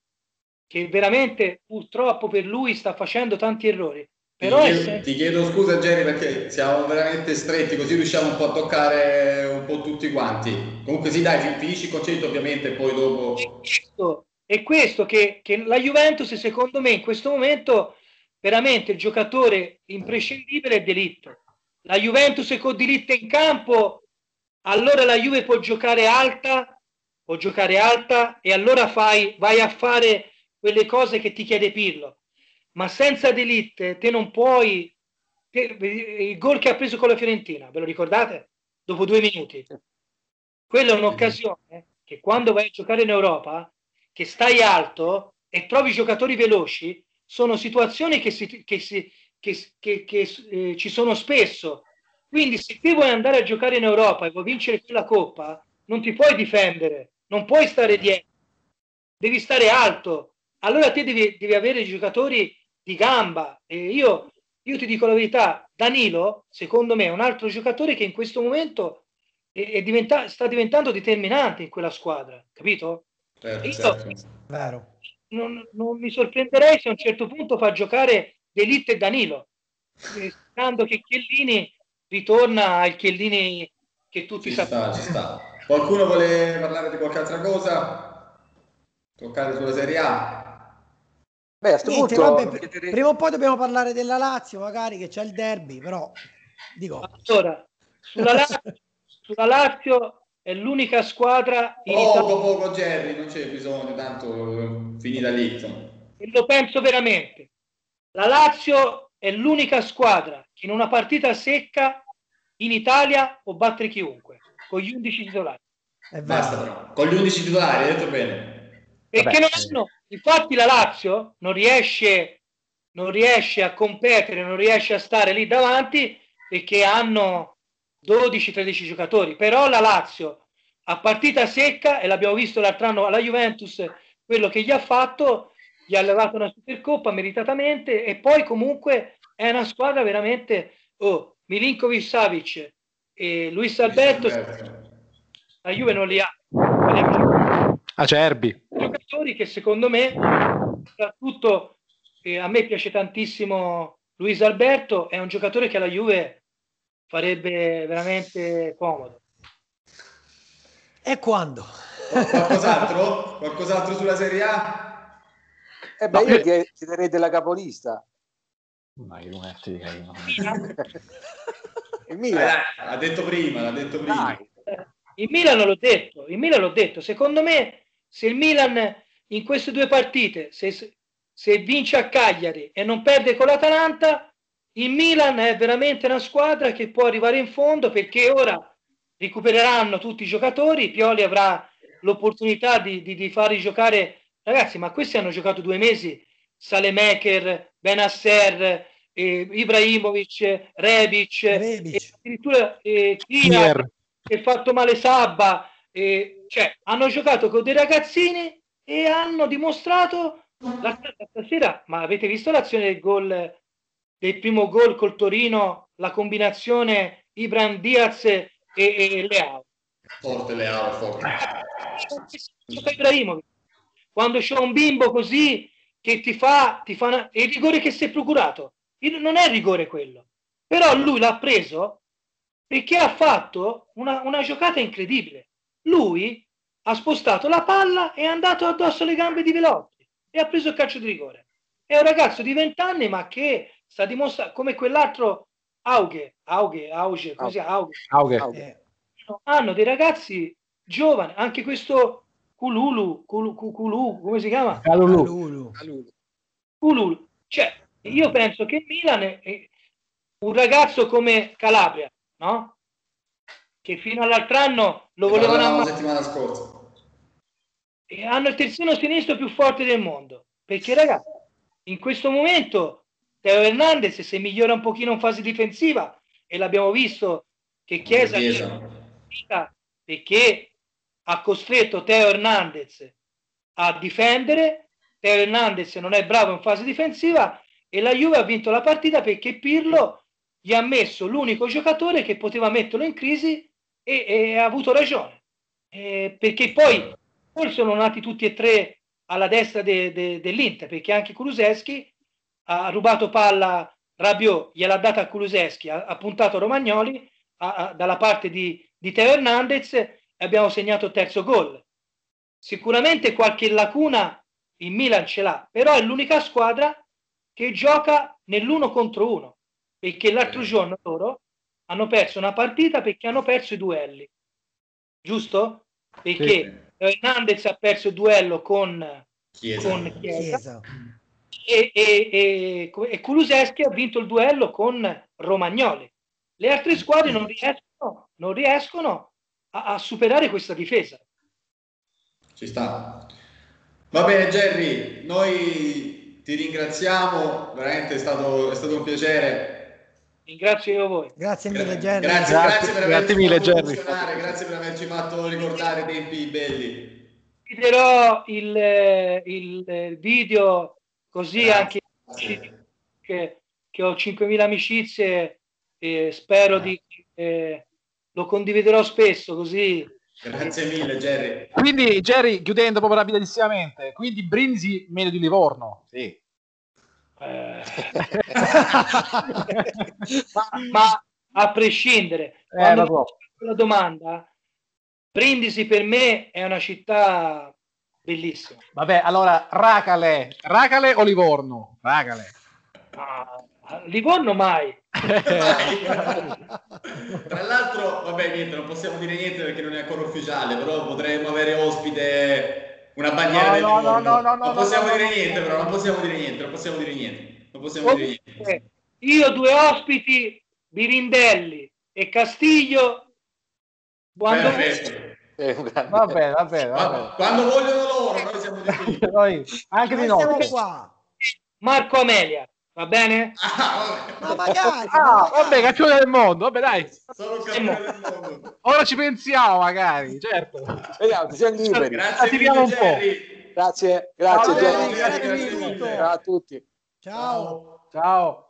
che veramente purtroppo per lui sta facendo tanti errori. Però ti, chiedo, ti chiedo scusa Jenny perché siamo veramente stretti così riusciamo un po' a toccare un po' tutti quanti. Comunque sì dai, finisci il concetto ovviamente poi dopo... È questo, è questo che, che la Juventus secondo me in questo momento veramente il giocatore imprescindibile è Delitto. La Juventus con Delitto in campo, allora la Juve può giocare alta o giocare alta e allora fai, vai a fare quelle cose che ti chiede Pirlo. Ma senza Delite te non puoi... Il gol che ha preso con la Fiorentina, ve lo ricordate? Dopo due minuti. Quella è un'occasione che quando vai a giocare in Europa, che stai alto e trovi giocatori veloci, sono situazioni che, si, che, si, che, che, che eh, ci sono spesso. Quindi se te vuoi andare a giocare in Europa e vuoi vincere quella coppa, non ti puoi difendere non puoi stare dietro, devi stare alto. Allora te devi, devi avere giocatori di gamba. E io, io ti dico la verità, Danilo, secondo me, è un altro giocatore che in questo momento è, è diventa, sta diventando determinante in quella squadra, capito? Certo, io, certo. Non, non, mi sorprenderei se a un certo punto fa giocare D'Elite e Danilo, sperando che Chiellini ritorna al Chiellini che tutti ci sappiamo. Qualcuno vuole parlare di qualche altra cosa? Toccare sulla Serie A? Beh, a Niente, punto... vabbè, prima o poi dobbiamo parlare della Lazio, magari che c'è il derby, però dico. Allora, sulla Lazio, sulla Lazio è l'unica squadra in poco, Italia... poco Jerry, non c'è bisogno, tanto finita lì. E lo penso veramente. La Lazio è l'unica squadra che in una partita secca in Italia può battere chiunque con gli 11 titolari. Basta però, con gli 11 titolari, hai detto bene. Perché Vabbè, non hanno, infatti la Lazio non riesce, non riesce a competere, non riesce a stare lì davanti perché hanno 12-13 giocatori, però la Lazio a partita secca, e l'abbiamo visto l'altro anno alla Juventus, quello che gli ha fatto, gli ha levato una Supercoppa meritatamente e poi comunque è una squadra veramente... Oh, Milinkovic Savic e Luis Alberto, la Juve non li ha. Acerbi. Giocatori che secondo me soprattutto eh, a me piace tantissimo Luis Alberto, è un giocatore che alla Juve farebbe veramente comodo. E quando? Qualcos'altro? Qualcos'altro sulla Serie A? Eh beh, io ti chiederei della capolista. Ma che non è ti io. Il Eh, Milan. dai, l'ha detto prima, l'ha detto prima. Il Milan l'ho detto, il Milan l'ho detto, secondo me se il Milan in queste due partite, se, se vince a Cagliari e non perde con l'Atalanta, il Milan è veramente una squadra che può arrivare in fondo perché ora recupereranno tutti i giocatori, Pioli avrà l'opportunità di, di, di farli giocare, ragazzi, ma questi hanno giocato due mesi, Salemaker, Benasser, eh, Ibrahimovic, Rebic, Rebic. e addirittura eh, Kia, Kier. Che ha fatto male Sabba, eh, cioè hanno giocato con dei ragazzini e hanno dimostrato la stasera, ma avete visto l'azione del gol del primo gol col Torino, la combinazione Ibran Diaz e, e Leao. Forte Leao, forte. Quando c'è un bimbo così che ti fa, ti fa una... è il rigore che si è procurato. Non è rigore quello. Però lui l'ha preso perché ha fatto una, una giocata incredibile. Lui ha spostato la palla e è andato addosso alle gambe di Velotti e ha preso il calcio di rigore. È un ragazzo di 20 anni ma che sta dimostrando come quell'altro Auge, Auge, Auge, così Auge, Auge. Ah, Eh, hanno dei ragazzi giovani, anche questo Cululu, Culu, Cu- Culu, come si chiama? Calulu. Lulu. Cululu. Cioè, io penso che il Milan è, è un ragazzo come Calabria, no? Che fino all'altro anno lo volevano la settimana scorsa. e hanno il terzino sinistro più forte del mondo. Perché, ragazzi, in questo momento Teo Hernandez se migliora un pochino in fase difensiva e l'abbiamo visto che Chiesa Chiesa. perché ha costretto Teo Hernandez a difendere. Teo Hernandez non è bravo in fase difensiva e la Juve ha vinto la partita perché Pirlo gli ha messo l'unico giocatore che poteva metterlo in crisi e, e ha avuto ragione. Eh, perché poi poi sono nati tutti e tre alla destra de- de- dell'Inter perché anche Kuluseschi ha rubato palla Rabiot, gliel'ha data a Kuluseschi, ha, ha puntato Romagnoli a- a- dalla parte di, di Teo Hernandez e abbiamo segnato il terzo gol. Sicuramente qualche lacuna il Milan ce l'ha, però è l'unica squadra che gioca nell'uno contro uno, perché l'altro giorno loro hanno perso una partita perché hanno perso i duelli, giusto? Perché Hernandez ha perso il duello con, Chiesa. con Chiesa Chiesa. e, e, e, e Kuluseschi ha vinto il duello con Romagnoli. Le altre squadre non riescono, non riescono a, a superare questa difesa. Ci sta. Va bene Jerry, noi ti ringraziamo, veramente è stato, è stato un piacere. Ringrazio io voi. Grazie mille, Jerry. Grazie, Grazie- grazie per grazie averci mille, fatto Jerry. grazie per averci fatto ricordare tempi belli. Vedrò il, eh, il, eh, video così Grazie. anche che, che ho 5.000 amicizie e spero di eh, lo condividerò spesso così Grazie mille Jerry. Quindi, Jerry, chiudendo proprio rapidissimamente, quindi Brindisi meno di Livorno. Sì. Eh, ma, ma a prescindere Eh, la domanda Brindisi per me è una città bellissima Vabbè, allora, Racale. Racale o Livorno? Racale. Ah, Livorno mai Tra l'altro, vabbè, niente, non possiamo dire niente perché non è ancora ufficiale, però potremmo avere ospite una bandiera No, del no, no, no, no, no, non possiamo no, dire no, niente, no. però non possiamo dire niente, non possiamo dire niente. Non possiamo dire niente. Io due ospiti Birindelli e Castiglio quando Perfetto. Grande- Va bene, va bene, va Ma- quando vogliono loro, noi siamo di qui. bene. Noi, anche di Noi siamo notte. qua. Marco Amelia va bene? Ah, Ma vabbè. magari. Ah, ma magari. vabbè, campione del mondo. Vabbè, dai. Sono campione del mondo. Ora ci pensiamo, magari. Certo. Vediamo, siamo liberi. Grazie Attiviamo mille, un po'. Grazie, grazie, Ciao, Jerry. grazie mille. mille. Ciao a tutti. Ciao. Ciao.